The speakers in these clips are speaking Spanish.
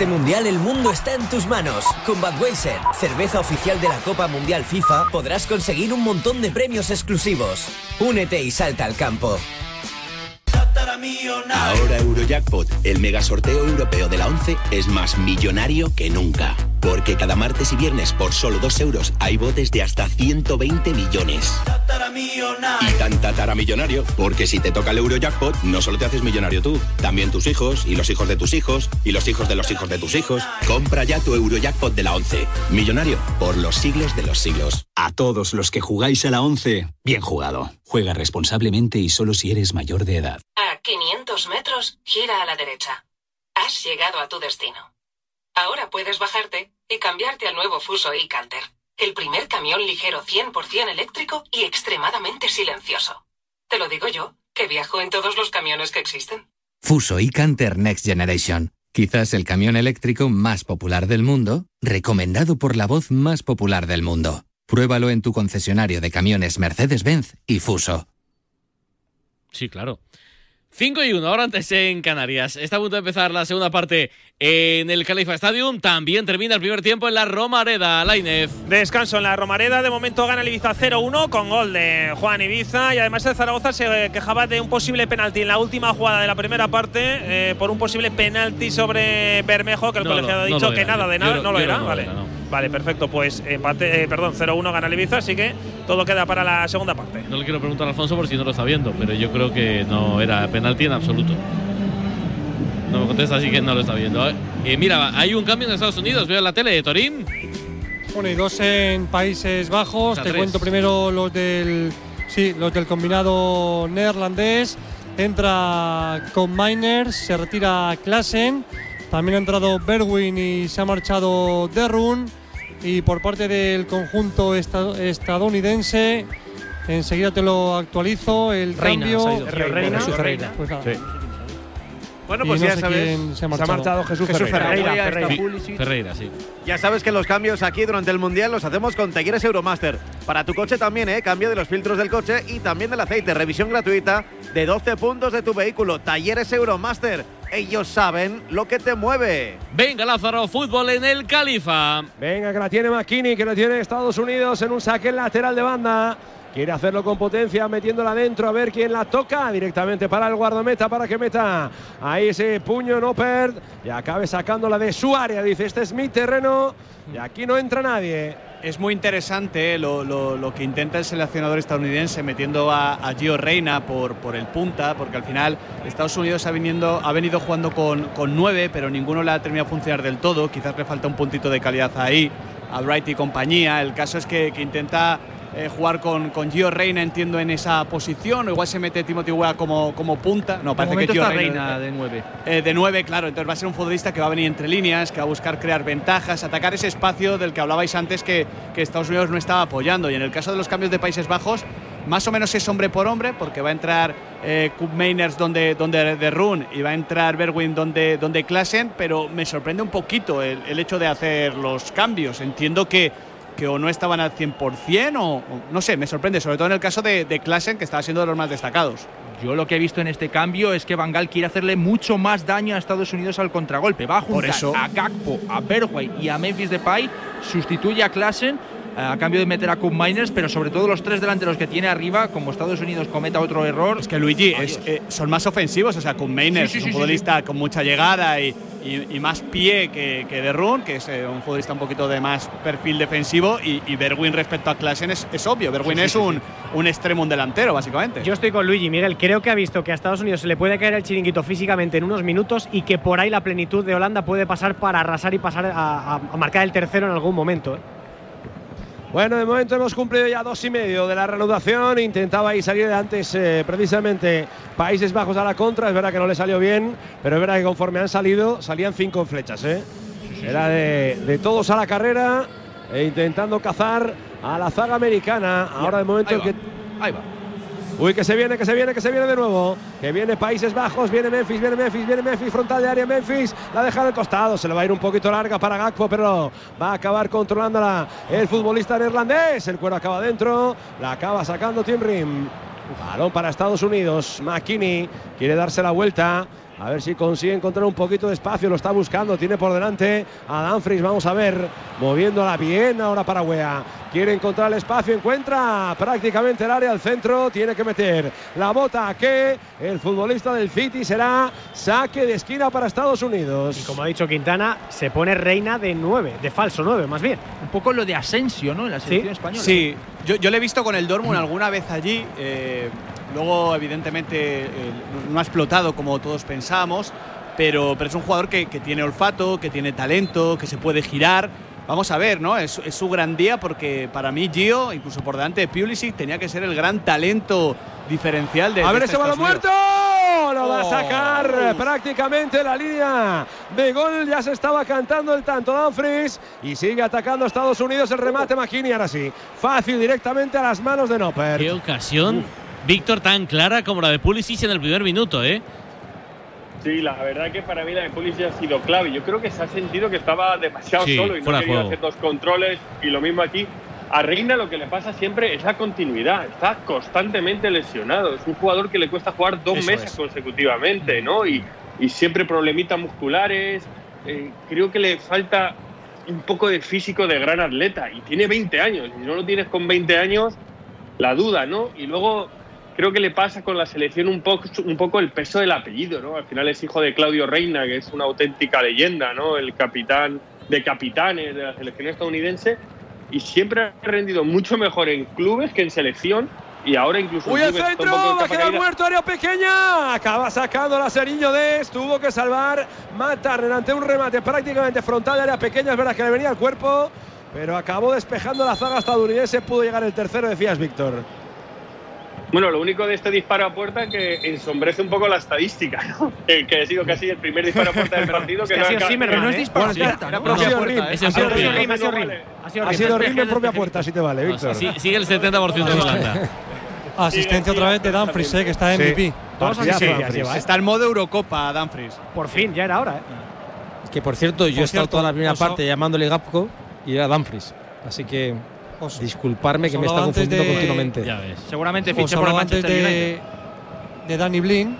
Este mundial el mundo está en tus manos. Con Budweiser, cerveza oficial de la Copa Mundial FIFA, podrás conseguir un montón de premios exclusivos. Únete y salta al campo. Ahora Eurojackpot, el mega sorteo europeo de la 11, es más millonario que nunca. Porque cada martes y viernes por solo 2 euros hay botes de hasta 120 millones. Y tan tataramillonario, porque si te toca el Eurojackpot, no solo te haces millonario tú, también tus hijos, y los hijos de tus hijos, y los hijos de los hijos de tus hijos. Compra ya tu Eurojackpot de la 11. Millonario por los siglos de los siglos. A todos los que jugáis a la 11, bien jugado. Juega responsablemente y solo si eres mayor de edad. A 500 metros, gira a la derecha. Has llegado a tu destino. Ahora puedes bajarte y cambiarte al nuevo Fuso e-Canter. El primer camión ligero 100% eléctrico y extremadamente silencioso. Te lo digo yo, que viajo en todos los camiones que existen. Fuso e-Canter Next Generation. Quizás el camión eléctrico más popular del mundo, recomendado por la voz más popular del mundo. Pruébalo en tu concesionario de camiones Mercedes-Benz y Fuso. Sí, claro. 5 y 1, ahora antes en Canarias. Está a punto de empezar la segunda parte en el Califa Stadium. También termina el primer tiempo en la Romareda, Lainez. Descanso en la Romareda. De momento gana el Ibiza 0-1 con gol de Juan Ibiza. Y además el Zaragoza se quejaba de un posible penalti en la última jugada de la primera parte. eh, por un posible penalti sobre Bermejo, que el No, colegiado no, ha no dicho lo que nada de Yo nada. creo- no lo yo era, no vale. lo era, no. Vale, perfecto. Pues empate, eh, perdón, 0-1 gana el Ibiza. Así que todo queda para la segunda parte. No le quiero preguntar a Alfonso por si no lo está viendo, pero yo creo que no era penalti en absoluto. No me contesta, así que no lo está viendo. Eh, mira, hay un cambio en Estados Unidos. Veo en la tele de Torín. Bueno, y dos en Países Bajos. Te tres. cuento primero los del, sí, los del combinado neerlandés. Entra con Miners, se retira Klassen. También ha entrado Berwin y se ha marchado Derrun. Y por parte del conjunto esta- estadounidense, enseguida te lo actualizo. El Reina, cambio. se ha ido. Reina. Reina. Pues nada. Bueno, Y pues no ya sé sabes. quién se ha Se ha marchado. marchado Jesús, Jesús Ferreira. Ferreira, Ferreira. Ferreira. Ferreira, sí. Ya sabes que los cambios aquí durante el Mundial los hacemos con Talleres Euromaster. Para tu coche también, ¿eh? Cambio de los filtros del coche y también del aceite. Revisión gratuita de 12 puntos de tu vehículo. Talleres Euromaster. Ellos saben lo que te mueve. Venga, Lázaro, fútbol en el Califa. Venga, que la tiene McKinney, que la tiene Estados Unidos en un saque lateral de banda. Quiere hacerlo con potencia, metiéndola dentro, a ver quién la toca directamente para el guardameta, para que meta ahí ese puño en Opert y acabe sacándola de su área. Dice, este es mi terreno y aquí no entra nadie. Es muy interesante eh, lo, lo- lo que intenta el seleccionador estadounidense metiendo a, a Gio Reina por, por el punta, porque al final Estados Unidos ha, viniendo, ha venido jugando con, con nueve, pero ninguno le ha terminado funcionar del todo. Quizás le falta un puntito de calidad ahí, a Bright y compañía. El caso es que, que intenta eh, jugar con, con Gio Reina, entiendo, en esa posición, o igual se mete Timothy Weah como, como punta. No, parece que Gio está Reina, Reina de nueve. eh, de 9, claro. Entonces va a ser un futbolista que va a venir entre líneas, que va a buscar crear ventajas, atacar ese espacio del que hablabais antes que, que Estados Unidos no estaba apoyando. Y en el caso de los cambios de Países Bajos, más o menos es hombre por hombre, porque va a entrar eh, Kup donde, donde de Run y va a entrar Berwin donde, donde Klassen, pero me sorprende un poquito el, el hecho de hacer los cambios. Entiendo que, que o no estaban al 100% o, o no sé, me sorprende, sobre todo en el caso de, de Klassen, que estaba siendo de los más destacados. Yo lo que he visto en este cambio es que Van Gaal quiere hacerle mucho más daño a Estados Unidos al contragolpe. Va a juntar eso- a Gakpo, a Bergwijn y a Memphis Depay, sustituye a Klassen eh, a cambio de meter a Cup Miners, pero sobre todo los tres delanteros que tiene arriba, como Estados Unidos cometa otro error. Es que Luigi es, eh, son más ofensivos, o sea, Sí, sí, es un sí, futbolista con mucha llegada y, y- y más pie que, que de Run, que es eh, un futbolista un poquito de más perfil defensivo, y, y Berwin respecto a Klassen es, es obvio, Berwin Sí, es sí, un, un extremo, un delantero, básicamente. Yo estoy con Luigi, Miguel. Creo que ha visto que a Estados Unidos se le puede caer el chiringuito físicamente en unos minutos y que por ahí la plenitud de Holanda puede pasar para arrasar y pasar a, a- a marcar el tercero en algún momento. ¿eh? Bueno, de momento hemos cumplido ya dos y medio de la reanudación. Intentaba ahí salir de antes eh, precisamente Países Bajos a la contra. Es verdad que no le salió bien, pero es verdad que conforme han salido, salían cinco flechas. ¿eh? Era de, de todos a la carrera e intentando cazar a la zaga americana. Ahora de momento Ahí va. que Ahí va. Uy, que se viene, que se viene, que se viene de nuevo. Que viene Países Bajos, viene Memphis, viene Memphis, viene Memphis, frontal de área Memphis. La deja de costado, se le va a ir un poquito larga para Gakpo, pero va a acabar controlándola el futbolista neerlandés. El cuero acaba dentro, la acaba sacando Tim Rim. Balón para Estados Unidos. McKinney quiere darse la vuelta. A ver si consigue encontrar un poquito de espacio. Lo está buscando. Tiene por delante a Danfries. Vamos a ver. Moviéndola bien ahora para Wea. Quiere encontrar el espacio. Encuentra prácticamente el área al centro. Tiene que meter la bota que el futbolista del City será saque de esquina para Estados Unidos. Y como ha dicho Quintana, se pone reina de 9, de falso 9 más bien. Un poco lo de Asensio, ¿no? En la selección española. Sí, yo, yo le he visto con el Dortmund alguna vez allí. eh, luego, evidentemente, eh, no ha explotado como todos pensábamos, pero, pero es un jugador que, que tiene olfato, que tiene talento, que se puede girar. Vamos a ver, ¿no? Es, es su gran día porque para mí Gio, incluso por delante de Pulisic, tenía que ser el gran talento diferencial de A de ver este ese balón muerto. Lo va a sacar prácticamente la línea de gol. Ya se estaba cantando el tanto Dumfries y sigue atacando a Estados Unidos el remate McKinney. Ahora sí, fácil directamente a las manos de Noper. Qué ocasión, Víctor, tan clara como la de Pulisic en el primer minuto, ¿eh? Sí, la verdad que para mí la de Pulisic ha sido clave. Yo creo que se ha sentido que estaba demasiado Sí, solo y no quería hacer dos controles. Y lo mismo aquí. A Reina lo que le pasa siempre es la continuidad. Está constantemente lesionado. Es un jugador que le cuesta jugar dos Eso meses es. consecutivamente, ¿no? Y, y siempre problemitas musculares. Eh, creo que le falta un poco de físico de gran atleta. Y tiene 20 años. Si no lo tienes con 20 años, la duda, ¿no? Y luego creo que le pasa con la selección un poco, un poco el peso del apellido, ¿no? Al final es hijo de Claudio Reina, que es una auténtica leyenda, ¿no? El capitán de capitanes de la selección estadounidense y siempre ha rendido mucho mejor en clubes que en selección y ahora incluso Uy, el centro, va a quedar muerto, área pequeña. Acaba sacando la Seriño de tuvo que salvar Turner ante un remate prácticamente frontal de área pequeña. Es verdad que le venía al cuerpo, pero acabó despejando la zaga estadounidense. Pudo llegar el tercero, decías, Víctor. Bueno, lo único de este disparo a puerta que ensombrece un poco la estadística, ¿no? Que, que ha sido casi el primer disparo a puerta del partido. Es que no ha sido Zimmerman, no es disparo Bueno, a puerta, ¿no? Ha sido Rim, ¿eh? Ha en sido propia. Rim, ha sido. Vale. Ha sido Ha Rim. sido Rim en propia puerta, si te vale, Víctor. Sí, sigue el 70% de Holanda. Asistencia otra vez de Dumfries, eh, que está Sí. MVP. Está en modo Eurocopa, Dumfries. Por fin, ya era hora, ¿eh? Que por cierto, yo he estado toda la primera parte llamándole Gapco y era Dumfries. Así que Os, disculparme os que me está confundiendo de- continuamente. Ya ves. Seguramente os fiche por el antes Manchester de, United. de Danny Blin,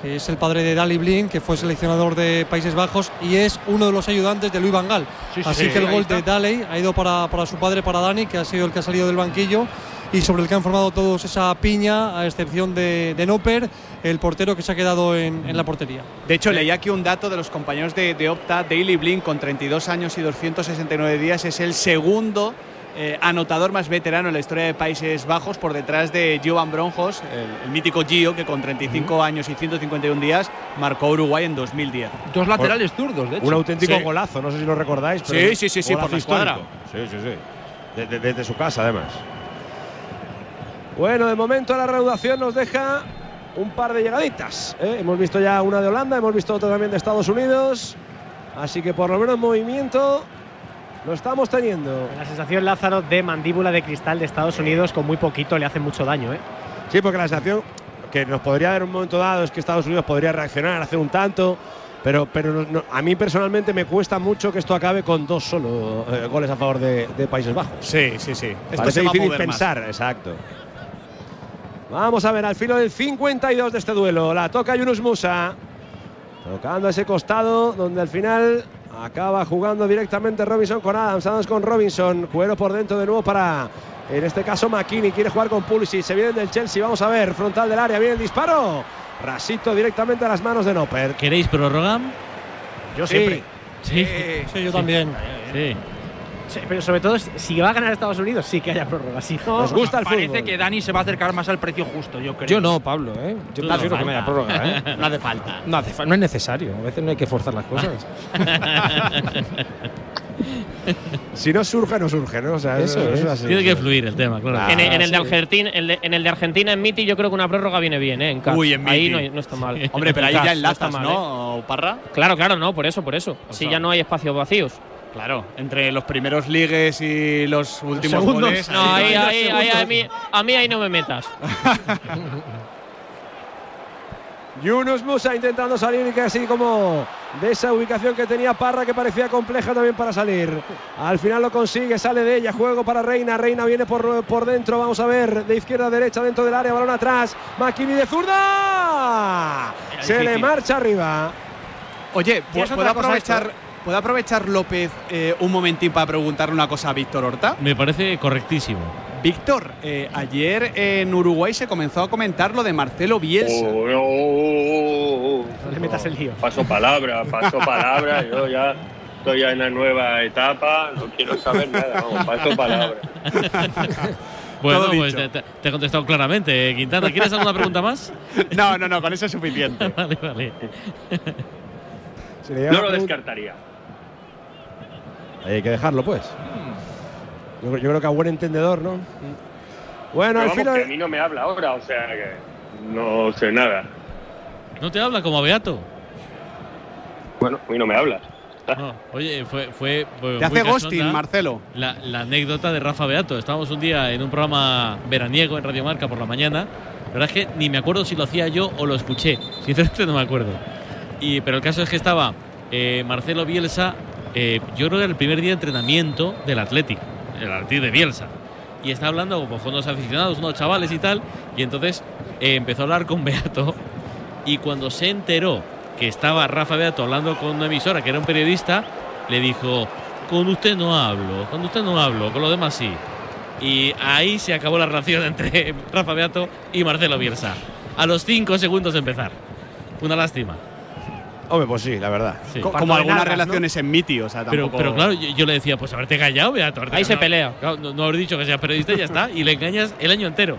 que es el padre de Dali Blin, que fue seleccionador de Países Bajos y es uno de los ayudantes de Luis Van Gaal. Sí, sí, Así sí, que el gol está. de Daley ha ido para, para su padre, para Dani, que ha sido el que ha salido del banquillo y sobre el que han formado todos esa piña, a excepción de, de Noper, el portero que se ha quedado en, en la portería. De hecho, leí aquí un dato de los compañeros de, de Opta. Daily Blink, con 32 años y 269 días, es el segundo eh, anotador más veterano en la historia de Países Bajos, por detrás de Gio Bronjos, el, el mítico Gio, que con 35 años y 151 días marcó Uruguay en 2010. Dos laterales zurdos, de hecho. Un auténtico Sí. golazo, no sé si lo recordáis. Pero Sí, sí, sí, sí, por la escuadra. Sí, sí, sí. De- de- Desde su casa, además. Bueno, de momento la reanudación nos deja un par de llegaditas. ¿eh? Hemos visto ya una de Holanda, hemos visto otra también de Estados Unidos. Así que por lo menos movimiento lo estamos teniendo. La sensación, Lázaro, de mandíbula de cristal de Estados Unidos con muy poquito le hace mucho daño, ¿eh? Sí, porque la sensación que nos podría dar en un momento dado es que Estados Unidos podría reaccionar, hacer un tanto. Pero, pero no- no- a mí personalmente me cuesta mucho que esto acabe con dos solo eh, goles a favor de, de Países Bajos. Sí, sí, sí. Esto Parece se va a difícil más. pensar, exacto. Vamos a ver al filo del 52 de este duelo. La toca Yunus Musa. Tocando ese costado donde al final acaba jugando directamente Robinson con Adams. Adams con Robinson. Cuero por dentro de nuevo para, en este caso, McKinney. Quiere jugar con Pulisic. Se viene del Chelsea. Vamos a ver. Frontal del área. Viene el disparo. Rasito directamente a las manos de Noper. ¿Queréis prórroga? Yo Sí. siempre. Sí. Sí, yo también. Sí. Pero sobre todo, si va a ganar Estados Unidos, sí que haya prórroga. Si no, Nos gusta el Parece fútbol. que Dani se va a acercar más al precio justo, yo creo. Yo no, Pablo, ¿eh? Yo Tú prefiero no que me haya falta. prórroga, ¿eh? No hace falta. No, hace fa- no es necesario. A veces no hay que forzar las cosas. Si no surge, no surge, ¿no? O sea, Eso es. así. Tiene que fluir el tema, claro. Ah, en, el, en el de. Argentina, en, de- en el de Argentina en Miti yo creo que una prórroga viene bien, ¿eh? En CAF. Uy, en Ahí Miti. no, no está mal. Hombre, pero ahí ya CAF no está enlazas, mal, ¿eh? ¿no, Parra? Claro, claro, no, por eso, por eso. Si ya no hay espacios vacíos. Claro, entre los primeros ligues y los últimos Segundos. goles. No, ahí, ahí- ahí, ahí, a, mí, a mí ahí no me metas. Yunus Musa intentando salir y casi como de esa ubicación que tenía Parra que parecía compleja también para salir. Al final lo consigue, sale de ella, juego para Reina, Reina viene por, por dentro, vamos a ver, de izquierda a derecha dentro del área, balón atrás, Makini de zurda, se le marcha arriba. Oye, Y es ¿puede otra cosa aprovechar, esto, ¿puede aprovechar López eh, un momentín para preguntarle una cosa a Víctor Horta? Me parece correctísimo. Víctor, eh, ayer en Uruguay se comenzó a comentar lo de Marcelo Bielsa. Oh, no, oh, oh, No le metas el lío. Paso palabra, paso palabra. Yo ya estoy ya en una nueva etapa. No quiero saber nada. Vamos, paso palabra. Bueno, Todo pues dicho. te, he contestado claramente, eh, Quintana. ¿Quieres alguna pregunta más? No, no, no, con eso es suficiente. vale, vale. No lo descartaría. Hay que dejarlo pues. Yo, yo creo que a buen entendedor, ¿no? Bueno, Pero al vamos, final. que a mí no me habla ahora, o sea que no sé nada. ¿No te habla como a Beato? Bueno, a mí no me hablas. No, Oye, fue. fue, Te hace ghosting, Marcelo. La, la anécdota de Rafa Beato. Estábamos un día en un programa veraniego en Radio Marca por la mañana. La verdad es que ni me acuerdo si lo hacía yo o lo escuché. Sinceramente no me acuerdo. Y, pero el caso es que estaba eh, Marcelo Bielsa, eh, yo creo que era el primer día de entrenamiento del Athletic, el Athletic de Bielsa. Y está hablando con unos aficionados, unos chavales y tal. Y entonces eh, empezó a hablar con Beato. Y cuando se enteró que estaba Rafa Beato hablando con una emisora, que era un periodista, le dijo, con usted no hablo, con usted no hablo, con los demás sí. Y ahí se acabó la relación entre Rafa Beato y Marcelo Bielsa. A los cinco segundos de empezar. Una lástima. Hombre, pues sí, la verdad. Sí. Co- Como algunas relaciones en Miti, o sea, Pero, tampoco. pero claro, yo, yo le decía, pues haberte callado, haberte Ahí se pelea. Claro, no, no haber dicho que seas periodista y ya está. Y le engañas el año entero.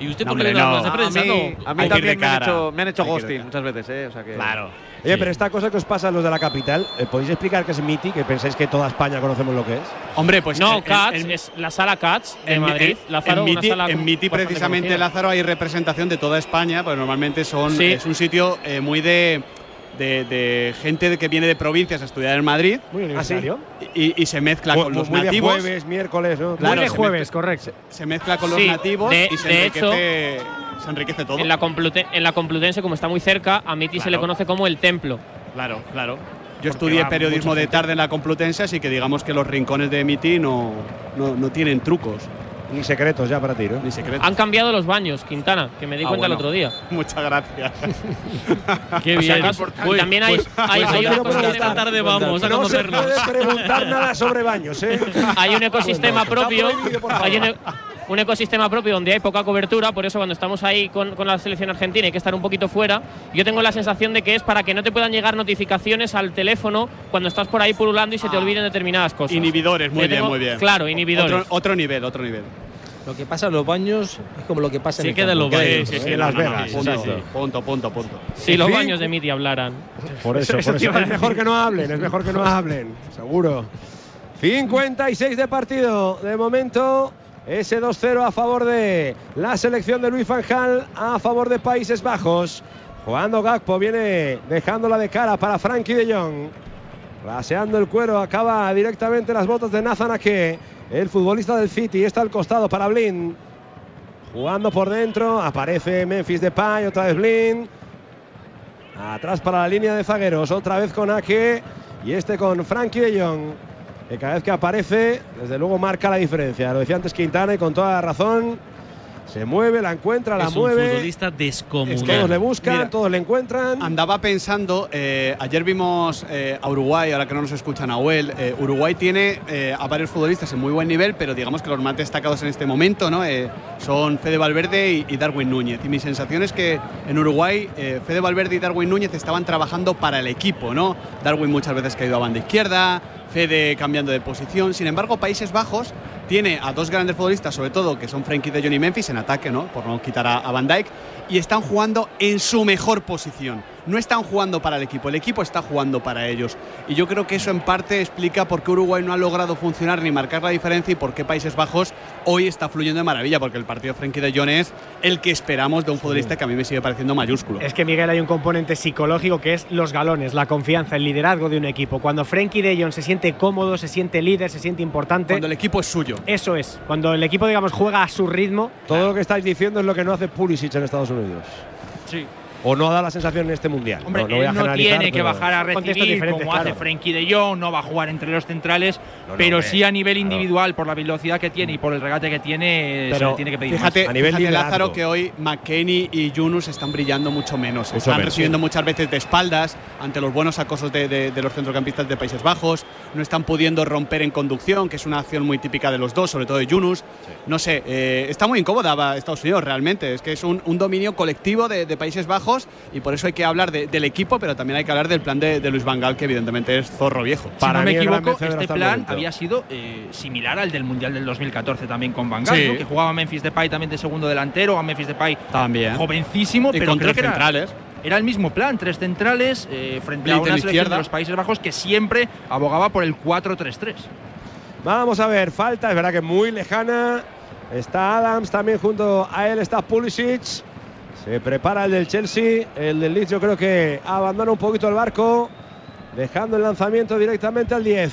¿Y usted No, por qué hombre, le no. A prensa? mí, No. a mí ir de también me han hecho, me han hecho ghosting muchas veces, ¿eh? O sea que. Claro. Oye, Sí. pero esta cosa que os pasa a los de la capital, eh, ¿podéis explicar qué es Miti? Que pensáis que toda España conocemos lo que es. Hombre, pues. no, Cats, en- es la sala Cats de en- Madrid. en- Lázaro, en Miti, sala en Miti, precisamente, conocida. Lázaro, hay representación de toda España, pues normalmente son, Sí. es un sitio eh, muy de, de, de gente de que viene de provincias a estudiar en Madrid Muy universitario. y, y se mezcla con los muy de nativos. jueves, miércoles, ¿no? Claro, Muy de se jueves, mezcla- correcto. Se mezcla con los Sí, nativos de- y se de enriquece, se enriquece todo. En la, en la Complutense, como está muy cerca, a Miti se le Claro. conoce como el templo. Claro, claro. Porque Yo estudié periodismo de tarde en la Complutense, así que digamos que los rincones de Miti no, no, no tienen trucos Ni secretos ya para ti, ¿no? ni secretos. Han cambiado los baños, Quintana, que me di Ah, cuenta bueno. el otro día. Muchas gracias. Qué O sea, bien. Pues- también hay, pues- hay, pues hay una cosa- esta tarde vamos a No se puede preguntar nada sobre baños, ¿eh? hay un ecosistema propio. prohibido, por favor. Hay un, e- un ecosistema propio donde hay poca cobertura, por eso cuando estamos ahí con, con la selección argentina hay que estar un poquito fuera. Yo tengo la sensación de que es para que no te puedan llegar notificaciones al teléfono cuando estás por ahí pululando y se te Ah. olviden determinadas cosas. Inhibidores, muy Le bien, tengo- muy bien. Claro, inhibidores. Otro, otro nivel, otro nivel. Lo que pasa en los baños es como lo que pasa Sí, en el en campo. los baños, sí. En Las no, no, Vegas, sí, exacto. sí. Punto, punto, punto. Si los baños de Miti hablaran. Por eso, por eso. Es mejor que no hablen, es mejor que no hablen, seguro. 56 de partido. De momento, ese 2-0 a favor de la selección de Luis Van Gaal, a favor de Países Bajos. Jugando Gakpo, viene dejándola de cara para Frankie de Jong. Raseando el cuero, acaba directamente las botas de Nathan Ake, el futbolista del City. Está al costado para Blin. Jugando por dentro, aparece Memphis Depay, otra vez Blin. Atrás para la línea de zagueros, otra vez con Ake y este con Frankie de Jong, que cada vez que aparece, desde luego marca la diferencia. Lo decía antes Quintana y con toda la razón. Se mueve, la encuentra, la Es un mueve. futbolista descomunal. Todos le buscan, Mira, todos le encuentran. Andaba pensando, eh, ayer vimos eh, a Uruguay, ahora que no nos escucha Nahuel, eh, Uruguay tiene eh, a varios futbolistas en muy buen nivel, pero digamos que los más destacados en este momento ¿no? Eh, son Fede Valverde y, y Darwin Núñez. Y mi sensación es que en Uruguay eh, Fede Valverde y Darwin Núñez estaban trabajando para el equipo. ¿no? Darwin muchas veces caído a banda izquierda, Fede cambiando de posición. Sin embargo, Países Bajos tiene a dos grandes futbolistas, sobre todo, que son Frenkie de Jong y Memphis en ataque, ¿no? Por no quitar a, a Van Dijk, y están jugando en su mejor posición. No están jugando para el equipo, el equipo está jugando para ellos. Y yo creo que eso en parte explica por qué Uruguay no ha logrado funcionar ni marcar la diferencia y por qué Países Bajos hoy está fluyendo de maravilla, porque el partido de Frenkie de Jong es el que esperamos de un futbolista que a mí me sigue pareciendo mayúsculo. Es que Miguel hay un componente psicológico que es los galones, la confianza, el liderazgo de un equipo. Cuando Frenkie de Jong se siente cómodo, se siente líder, se siente importante. Cuando el equipo es suyo. Eso es. Cuando el equipo, digamos, juega a su ritmo. Todo lo que estáis diciendo es lo que no hace Pulisic en Estados Unidos. Sí. O no ha dado la sensación en este mundial. Hombre, no, no voy a él no generalizar, tiene que pero- bajar a recibir como hace Frenkie de Jong, no va a jugar entre los centrales, no, pero hombre, sí a nivel individual, por la velocidad que tiene y por el regate que tiene, se Pero le tiene que pedir fíjate, más. fíjate, Lázaro, que hoy McKenny y Yunus están brillando mucho menos. Mucho están menos, recibiendo sí. muchas veces de espaldas ante los buenos acosos de, de- de los centrocampistas de Países Bajos. No están pudiendo romper en conducción, que es una acción muy típica de los dos, sobre todo de Yunus. No sé, eh, está muy incómoda Estados Unidos realmente. Es que es un, un dominio colectivo de, de Países Bajos y por eso hay que hablar de- del equipo, pero también hay que hablar del plan de, de Luis Van Gaal, que evidentemente es zorro viejo. Si no me equivoco, este plan había sido eh, similar al del Mundial del 2014 también con Van Gaal, Sí. ¿no? que jugaba Memphis Depay también de segundo delantero, a Memphis Depay También. jovencísimo, Y pero con creo tres que era, centrales. era el mismo plan, tres centrales eh, frente a Blitz una selección de los Países Bajos que siempre abogaba por el 4-3-3. Vamos a ver, falta, es verdad que muy lejana. Está Adams también junto a él, está Pulisic. Se prepara el del Chelsea. El del Leeds yo creo que abandona un poquito el barco, dejando el lanzamiento directamente al 10.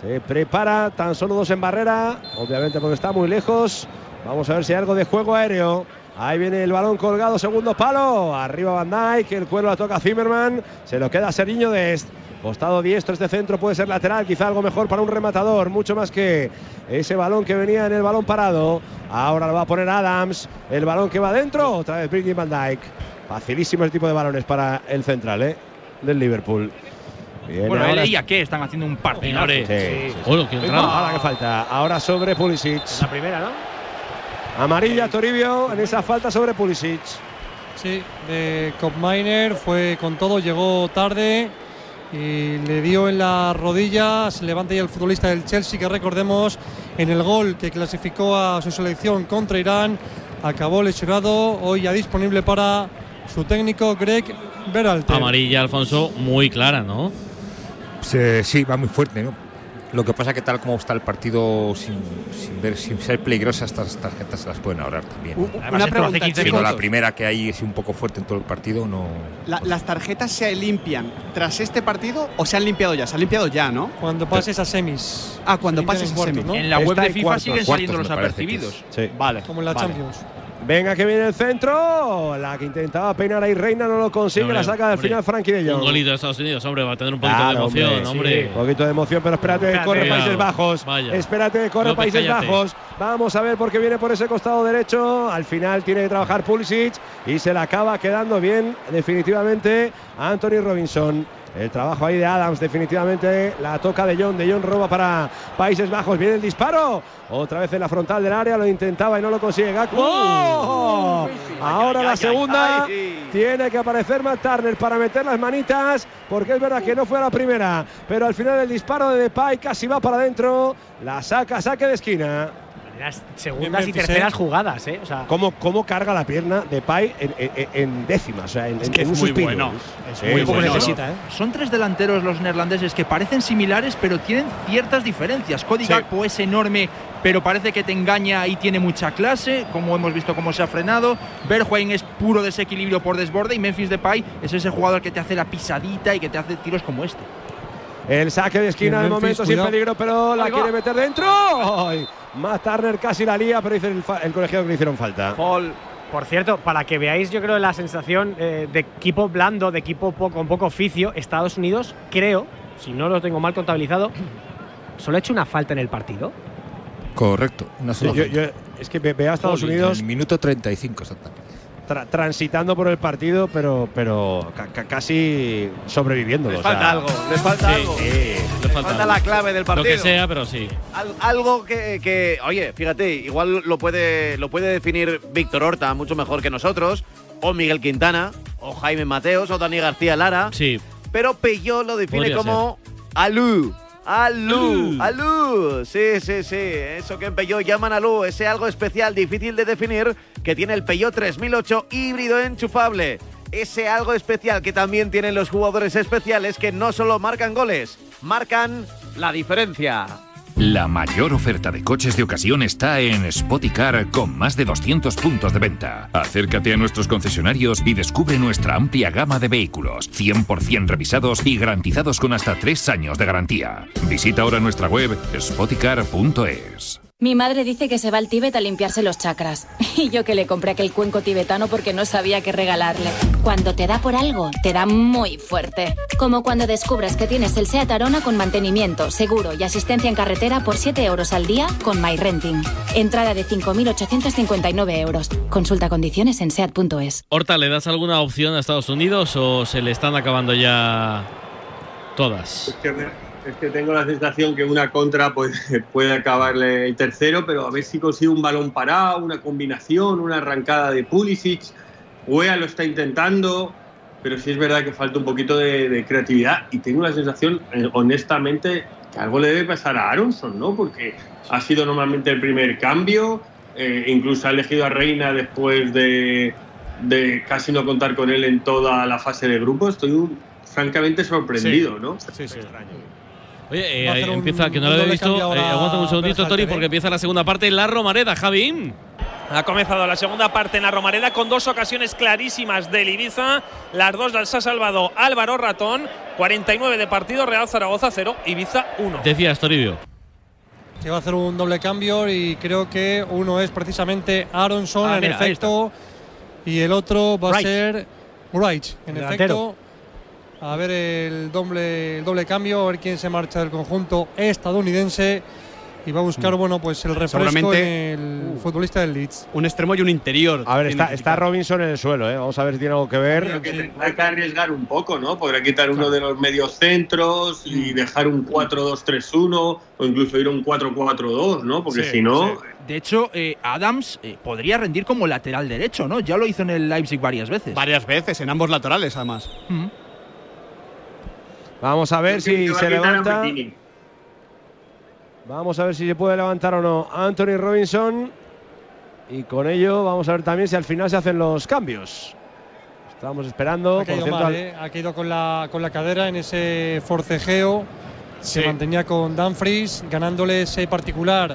Se prepara, tan solo dos en barrera, obviamente porque está muy lejos. Vamos a ver si hay algo de juego aéreo. Ahí viene el balón colgado, segundo palo. Arriba Van Dijk, el cuero la toca Zimmerman. Se lo queda Seriño de Est. Costado diestro, este centro puede ser lateral, quizá algo mejor para un rematador, mucho más que ese balón que venía en el balón parado. Ahora lo va a poner Adams, el balón que va dentro, otra vez Virgil van Dijk. Facilísimo el tipo de balones para el central ¿eh? del Liverpool. Bueno, él ahora- y que están haciendo un partido. Sí, sí, sí. Olo, qué entrada. Ahora que falta, ahora sobre Pulisic. La primera, ¿no? Amarilla Toribio en esa falta sobre Pulisic. Sí, de Kopminer fue con todo, llegó tarde y le dio en la rodilla. Se levanta ya el futbolista del Chelsea, que recordemos en el gol que clasificó a su selección contra Irán. Acabó lesionado, hoy ya disponible para su técnico Greg Berhalter. Amarilla, Alfonso, muy clara, ¿no? Se- sí, va muy fuerte, ¿no? Lo que pasa que tal como está el partido, sin, sin ver, sin ser peligrosas, estas tarjetas se las pueden ahorrar también. ¿no? Una pregunta, 15 Siendo la primera que hay es un poco fuerte en todo el partido, no. La- ¿Las tarjetas se limpian tras este partido o se han limpiado ya? Se han limpiado ya, ¿no? Cuando pases a semis. Ah, cuando pases en a semis. ¿no? En la web Está de FIFA cuartos. siguen Cuartos, saliendo los apercibidos. Sí. Vale. Como en la vale. Champions. Venga que viene el centro. La que intentaba peinar ahí Reina no lo consigue. Hombre, la saca del hombre, final Frankie de Un Jong. golito de Estados Unidos, hombre, va a tener un poquito Claro, de emoción, hombre, hombre. Un poquito de emoción, pero espérate, Espérate. corre Cuidado. Países Bajos. Vaya. Espérate, corre López, Países cállate. Bajos. Vamos a ver por qué viene por ese costado derecho. Al final tiene que trabajar Pulisic y se la acaba quedando bien, definitivamente, a Anthony Robinson. El trabajo ahí de Adams, definitivamente la toca de John. De John roba para Países Bajos. Viene el disparo. Otra vez en la frontal del área. Lo intentaba y no lo consigue. Gakpo. ¡Oh! Ahora la segunda. Tiene que aparecer Matt Turner para meter las manitas. Porque es verdad que no fue a la primera. Pero al final el disparo de Depay casi va para adentro. La saca, saque de esquina. Las segundas y terceras ¿eh? jugadas, ¿eh? O sea, ¿Cómo, cómo carga la pierna de Pay en, en, en décimas? O sea, en, Es que en es un muy suspiro. bueno. Es muy necesita, ¿eh? Son tres delanteros los neerlandeses que parecen similares, pero tienen ciertas diferencias. Cody Sí. Gakpo es enorme, pero parece que te engaña y tiene mucha clase, como hemos visto cómo se ha frenado. Bergwijn es puro desequilibrio por desborde y Memphis Depay es ese jugador que te hace la pisadita y que te hace tiros como este. El saque de esquina de momento sin cuidado. peligro, pero la quiere meter dentro. ¡Ay! Matt Turner casi la lía, pero dice el, el colegiado que le hicieron falta. Paul, Por cierto, para que veáis, yo creo la sensación eh, de equipo blando, de equipo po- con poco oficio, Estados Unidos, creo, si no lo tengo mal contabilizado, solo ha hecho una falta en el partido. Correcto, una Sí, sola yo- falta. yo- es que ve- a Estados Unidos En el minuto 35 exactamente. Tra- transitando por el partido, pero, pero ca- ca- casi sobreviviéndolo. Les o sea, falta algo, les falta Sí. algo. sí, Le falta, Falta algo. la clave del Lo partido. que sea, pero sí. Al- algo que, que, oye, fíjate, igual lo puede, lo puede definir Víctor Horta mucho mejor que nosotros, o Miguel Quintana, o Jaime Mateos, o Dani García Lara. Sí. Pero Peyo lo define Podría como Alú. Alú, Alú, sí, sí, sí, eso que en Peugeot llaman Alú, ese algo especial, difícil de definir, que tiene el Peugeot 3008 híbrido enchufable. Ese algo especial que también tienen los jugadores especiales que no solo marcan goles, marcan la diferencia. La mayor oferta de coches de ocasión está en Spoticar con más de 200 puntos de venta. Acércate a nuestros concesionarios y descubre nuestra amplia gama de vehículos, 100% revisados y garantizados con hasta 3 años de garantía. Visita ahora nuestra web spoticar.es. Mi madre dice que se va al Tíbet a limpiarse los chakras. Y yo que le compré aquel cuenco tibetano porque no sabía qué regalarle. Cuando te da por algo, te da muy fuerte. Como cuando descubres que tienes el SEAT Arona con mantenimiento, seguro y asistencia en carretera por 7 euros al día con MyRenting. Entrada de 5.859 euros. Consulta condiciones en SEAT.es. Horta, ¿le das alguna opción a Estados Unidos o se le están acabando ya todas? Es que, tengo la sensación que una contra pues, puede acabarle el tercero, pero a ver si consigue un balón parado, una combinación, una arrancada de Pulisic. Wea lo está intentando, pero sí es verdad que falta un poquito de, de creatividad y tengo la sensación, eh, honestamente, que algo le debe pasar a Aronson, ¿no? Porque ha sido normalmente el primer cambio, eh, incluso ha elegido a Reina después de, de casi no contar con él en toda la fase de grupo. Estoy un- francamente sorprendido, ¿no? Sí, sí. Oye, eh, un- empieza, que no lo he doble visto. Eh, aguanta un segundito, Tori, ¿eh? porque empieza la segunda parte. La Romareda, Javi. Ha comenzado la segunda parte en la Romareda con dos ocasiones clarísimas del Ibiza. Las dos las ha salvado Álvaro Ratón. 49 de partido, Real Zaragoza 0, Ibiza 1. Decías, Toribio. que va a hacer un doble cambio y creo que uno es precisamente Aronson Ah, en mira, efecto y el otro va a ser Wright en El efecto. A ver el doble, el doble cambio, a ver quién se marcha del conjunto estadounidense y va a buscar bueno pues el refresco en el futbolista del Leeds. Un extremo y un interior. A ver, está, está Robinson en el suelo, ¿eh? Vamos a ver si tiene algo que ver. Creo que tendrá que arriesgar un poco, ¿no? Podrá quitar uno de los medios centros y dejar un 4-2-3-1 o incluso ir a un 4-4-2, ¿no? Porque Sí, si no, sí. De hecho, eh, Adams eh, podría rendir como lateral derecho, ¿no? Ya lo hizo en el Leipzig varias veces. Varias veces, en ambos laterales, además. Vamos a ver si se levanta. Vamos a ver si se puede levantar o no Anthony Robinson. Y con ello vamos a ver también si al final se hacen los cambios. Estamos esperando. Ha por caído cierto, mal, al- ¿eh? ha caído con la, con la cadera en ese forcejeo. Se mantenía con Dumfries, ganándole ese particular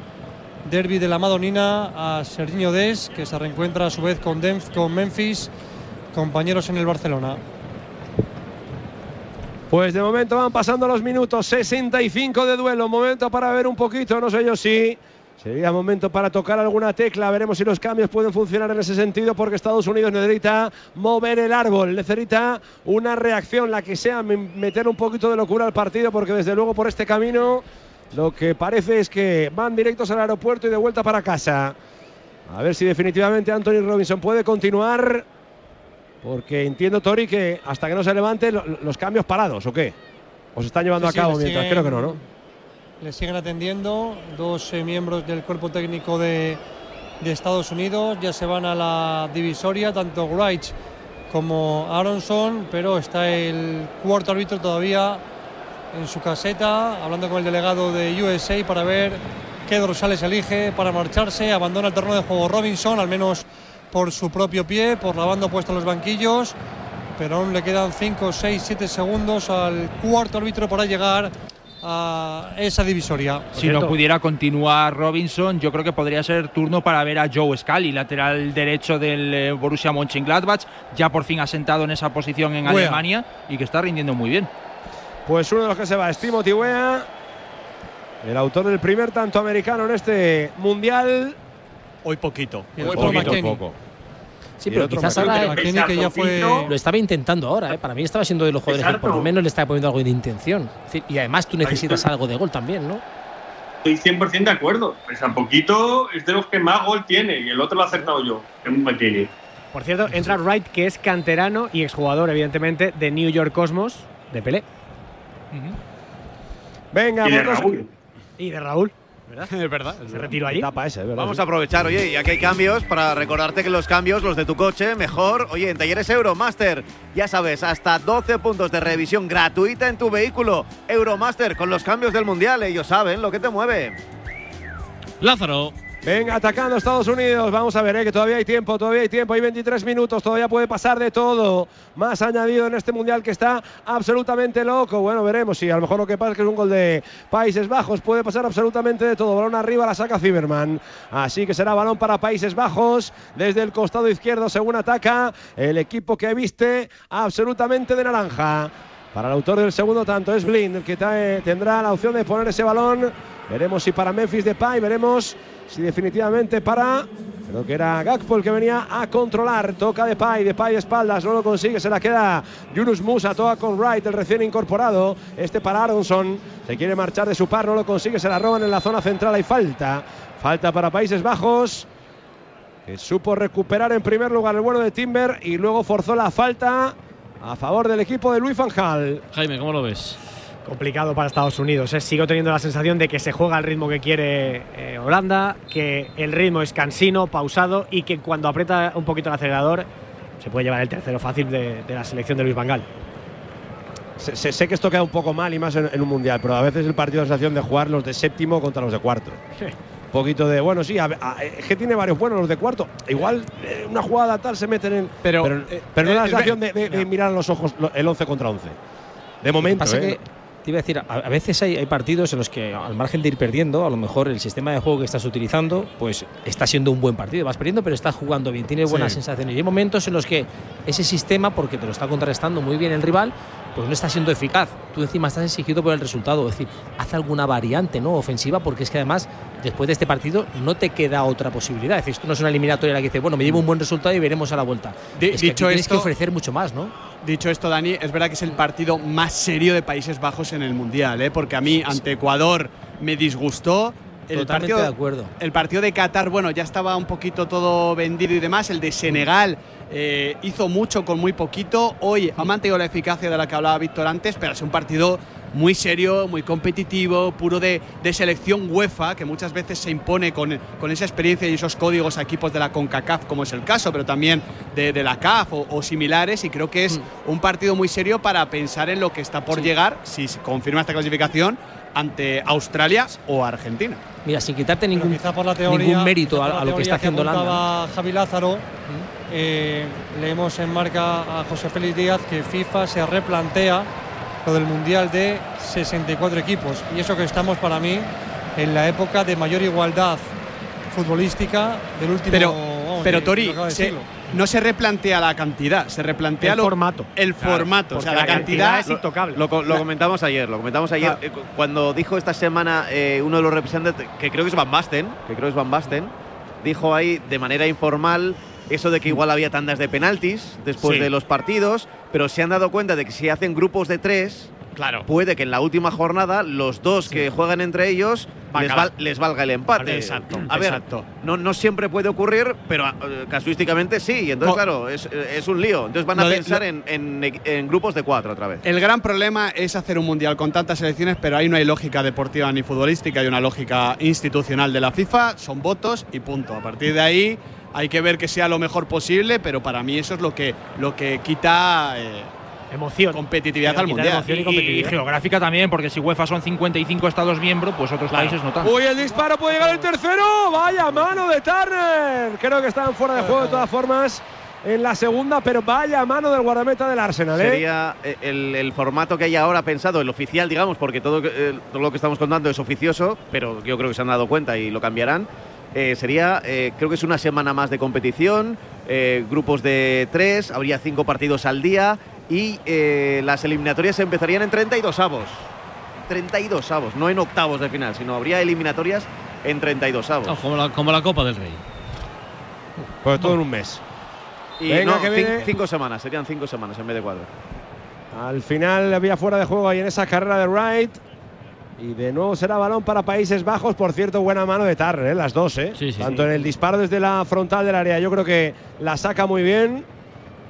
derby de la Madonina a Serginho Des, que se reencuentra a su vez con, Denf- con Memphis, compañeros en el Barcelona. Pues de momento van pasando los minutos 65 de duelo. Momento para ver un poquito, no sé yo si sería momento para tocar alguna tecla. Veremos si los cambios pueden funcionar en ese sentido porque Estados Unidos necesita mover el árbol, necesita una reacción, la que sea, me- meter un poquito de locura al partido porque desde luego por este camino lo que parece es que van directos al aeropuerto y de vuelta para casa. A ver si definitivamente Anthony Robinson puede continuar. Porque entiendo, Tori, que hasta que no se levante lo- los cambios parados, ¿o qué? ¿O se están llevando Sí, a cabo mientras? siguen- Creo que no, ¿no? Le siguen atendiendo dos eh, miembros del cuerpo técnico de, de Estados Unidos. Ya se van a la divisoria, tanto Wright como Aronson, pero está el cuarto árbitro todavía en su caseta, hablando con el delegado de USA para ver qué dorsales elige para marcharse. Abandona el terreno de juego Robinson, al menos por su propio pie, por la banda puesta en los banquillos. Pero aún le quedan 5, 6, 7 segundos al cuarto árbitro para llegar a esa divisoria. Si no pudiera continuar Robinson, yo creo que podría ser turno para ver a Joe Scally, lateral derecho del eh, Borussia Mönchengladbach, ya por fin asentado en esa posición en Wea. Alemania y que está rindiendo muy bien. Pues uno de los que se va es Timothy Weah, el autor del primer tanto americano en este mundial. Hoy poquito. Hoy poquito, poco. Sí, pero quizás ahora que ya fue- lo está intentando ahora. ¿eh? Para mí estaba siendo de los jugadores que por lo menos le está poniendo algo de intención. Decir, y además tú necesitas algo de gol también, ¿no? estoy 100% de acuerdo. Pues a poquito es de los que más gol tiene y el otro lo he acertado yo, que. Por cierto, entra Wright, que es canterano y exjugador, evidentemente, de New York Cosmos, de Pelé. Venga, Y de Raúl. Y de Raúl, ¿verdad? Es verdad. Se retiró allí. Ese, verdad. Vamos a aprovechar, oye, ya que hay cambios, para recordarte que los cambios, los de tu coche, mejor, oye, en Talleres Euromaster, ya sabes, hasta 12 puntos de revisión gratuita en tu vehículo. Euromaster, con los cambios del Mundial, ellos saben lo que te mueve. Lázaro. Venga, atacando Estados Unidos. Vamos a ver, eh, que todavía hay tiempo, todavía hay tiempo. Hay 23 minutos, todavía puede pasar de todo. Más añadido en este mundial que está absolutamente loco. Bueno, veremos si a lo mejor lo que pasa es que es un gol de Países Bajos. Puede pasar absolutamente de todo. Balón arriba, la saca Zimmerman. Así que será balón para Países Bajos. Desde el costado izquierdo, según ataca el equipo que viste absolutamente de naranja. Para el autor del segundo tanto es Blind, que tendrá la opción de poner ese balón Veremos si para Memphis Depay, veremos si definitivamente para. Creo que era Gakpo el que venía a controlar. Toca Depay, Depay de espaldas, no lo consigue, se la queda Yunus Musa, toca con Wright, el recién incorporado. Este para Aronson, se quiere marchar de su par, no lo consigue, se la roban en la zona central, hay falta. Falta para Países Bajos. Que supo recuperar en primer lugar el bueno de Timber y luego forzó la falta a favor del equipo de Luis Van Gaal. Jaime, ¿cómo lo ves? Complicado para Estados Unidos. ¿eh? Sigo teniendo la sensación de que se juega al ritmo que quiere eh, Holanda, que el ritmo es cansino, pausado y que cuando aprieta un poquito el acelerador se puede llevar el tercero fácil de, de la selección de Luis Van Gaal. Sé, que esto queda un poco mal y más en, en un mundial, pero a veces el partido da la sensación de jugar los de séptimo contra los de cuarto. Un poquito de, bueno, sí, a- a- es que tiene varios buenos los de cuarto. Igual eh, una jugada tal se meten en. Pero, pero, eh, pero no eh, da la sensación de, de- de mirar a los ojos el 11 contra 11. De momento. Pasa ¿eh? que te iba a decir, a, veces hay, hay partidos en los que al margen de ir perdiendo, a lo mejor el sistema de juego que estás utilizando, pues está siendo un buen partido. Vas perdiendo, pero estás jugando bien, tienes buenas Sí. sensaciones. Y hay momentos en los que ese sistema, porque te lo está contrarrestando muy bien el rival, pues no está siendo eficaz. Tú encima estás exigido por el resultado. Es decir, haz alguna variante no ofensiva, porque es que además, después de este partido, no te queda otra posibilidad. Es decir, esto no es una eliminatoria en la que dices, bueno, me llevo un buen resultado y veremos a la vuelta. Es que dicho tienes esto- que ofrecer mucho más, ¿no? Dicho esto, Dani, es verdad que es el partido más serio de Países Bajos en el Mundial, ¿eh? porque a mí ante Ecuador me disgustó. El Totalmente partido, de acuerdo. El partido de Qatar, bueno, ya estaba un poquito todo vendido y demás. El de Senegal eh, hizo mucho con muy poquito. Hoy ha mantenido la eficacia de la que hablaba Víctor antes, pero es un partido muy serio, muy competitivo, puro de, de selección UEFA, que muchas veces se impone con, con esa experiencia y esos códigos a equipos de la CONCACAF, como es el caso, pero también de, de la CAF o, o similares. Y creo que es un partido muy serio para pensar en lo que está por llegar, si se confirma esta clasificación, ante Australia o Argentina. Mira, sin quitarte ningún, Quizá por la teoría, ningún mérito a, por la a lo que está haciendo Holanda. ¿no? apuntaba Javi Lázaro, eh, leemos en marca a José Félix Díaz que FIFA se replantea lo del Mundial de 64 equipos. Y eso que estamos para mí en la época de mayor igualdad futbolística del último Pero, vamos, pero Tori, se- no se replantea la cantidad, se replantea El lo- formato. El Claro, formato, o sea, la, cantidad, es intocable. Lo, comentamos ayer, lo comentamos ayer Claro. eh, cu- cuando dijo esta semana eh, uno de los representantes, que creo que es Van Basten, que creo que es Van Basten, dijo ahí de manera informal eso de que igual había tandas de penaltis después Sí. de los partidos, pero se han dado cuenta de que si hacen grupos de tres, Claro. puede que en la última jornada los dos que juegan entre ellos les, acabar. val- les valga el empate. Exacto, A ver, exacto. no, no siempre puede ocurrir, pero eh, casuísticamente sí. Y entonces, Co- claro, es, es un lío. Entonces van a Lo de- pensar lo- en, en- en grupos de cuatro otra vez. El gran problema es hacer un mundial con tantas selecciones, pero ahí no hay lógica deportiva ni futbolística, hay una lógica institucional de la FIFA, son votos y punto. A partir de ahí hay que ver que sea lo mejor posible, pero para mí eso es lo que, lo que quita eh, Emoción. competitividad al mundial. emoción y Y, y geográfica también, porque si UEFA son 55 estados miembros, pues otros países no tanto. Uy, el disparo puede llegar el tercero. Vaya mano de Turner. Creo que estaban fuera de juego de todas formas en la segunda, pero vaya mano del guardameta del Arsenal. ¿eh? Sería eh, el, el formato que hay ahora pensado, el oficial, digamos, porque todo, eh, todo lo que estamos contando es oficioso, pero yo creo que se han dado cuenta y lo cambiarán. Eh, sería, eh, creo que es una semana más de competición, eh, grupos de tres, habría cinco partidos al día y eh, las eliminatorias empezarían en 32 avos. 32 avos, no en octavos de final, sino habría eliminatorias en 32 avos. No, como, la, como la Copa del Rey. Pues todo en un mes. y venga, no, que viene. cinco semanas, serían cinco semanas en vez de cuatro. Al final había fuera de juego ahí en esa carrera de Wright. Y de nuevo será balón para Países Bajos. Por cierto, buena mano de Turner, ¿eh? las dos. ¿eh? Sí, sí, Tanto sí. en el disparo desde la frontal del área. Yo creo que la saca muy bien.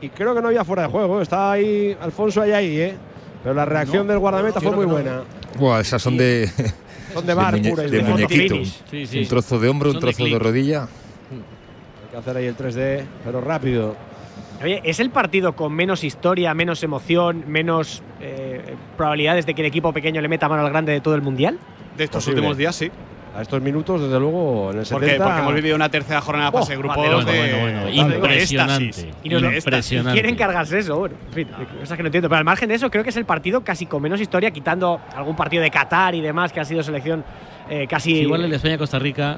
Y creo que no había fuera de juego. Estaba ahí Alfonso allá ahí, ¿eh? Pero la reacción del guardameta fue muy buena. Buah, esas son de. Son de bar muñe- pura y de muñequito. Sí, sí. Un trozo de hombro, un Son de trozo de, clic. rodilla. Hay que hacer ahí el 3D, pero rápido. Oye, ¿es el partido con menos historia, menos emoción, menos eh, probabilidades de que el equipo pequeño le meta mano al grande de todo el mundial? De estos Posible. últimos días, sí. A estos minutos, desde luego, en el Porque, 70. porque hemos vivido una tercera jornada de fase de Oh, grupos Bueno, de, bueno, bueno. Impresionante. Y, nos Impresionante. quieren cargarse eso, bueno, en fin, cosas que no entiendo. Pero al margen de eso, creo que es el partido casi con menos historia, quitando algún partido de Qatar y demás, que ha sido selección eh, casi. Sí, igual el de España-Costa Rica.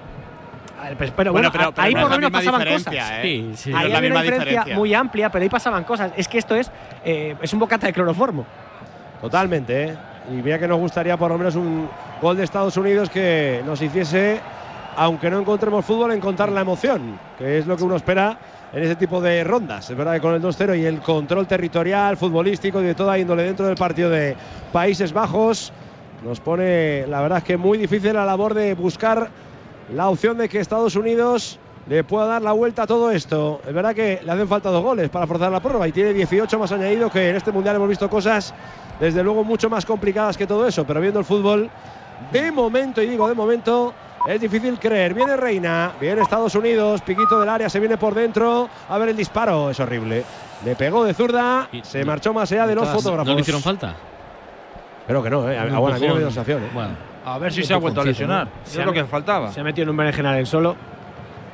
Ah, pues, pero bueno, pero- pero ahí por lo menos pasaban cosas. ¿eh? Sí, sí. Ahí había una diferencia, diferencia. muy amplia, pero ahí pasaban cosas. Es que esto es, eh, es un bocata de cloroformo. Totalmente, ¿eh? Y mira que nos gustaría por lo menos un, gol de Estados Unidos que nos hiciese, aunque no encontremos fútbol, encontrar la emoción, que es lo que uno espera en ese tipo de rondas. Es verdad que con el 2-0 y el control territorial, futbolístico y de toda índole dentro del partido de Países Bajos, nos pone, la verdad es que muy difícil la labor de buscar la opción de que Estados Unidos le pueda dar la vuelta a todo esto. Es verdad que le hacen falta dos goles para forzar la prórroga y tiene 18 más añadido que en este mundial hemos visto cosas desde luego mucho más complicadas que todo eso, pero viendo el fútbol de momento, y digo de momento, es difícil creer. Viene Reina, viene Estados Unidos, piquito del área, se viene por dentro. A ver el disparo, es horrible. Le pegó de zurda, se marchó más allá de los fotógrafos. ¿No le hicieron falta? Pero que no, ¿eh? Ah, bueno, a mí no me dio empujón. sensación, ¿eh? Bueno. A ver si se ha vuelto a lesionar. ¿no? Se es lo ha- que faltaba. Se ha metido en un berenjenal él solo.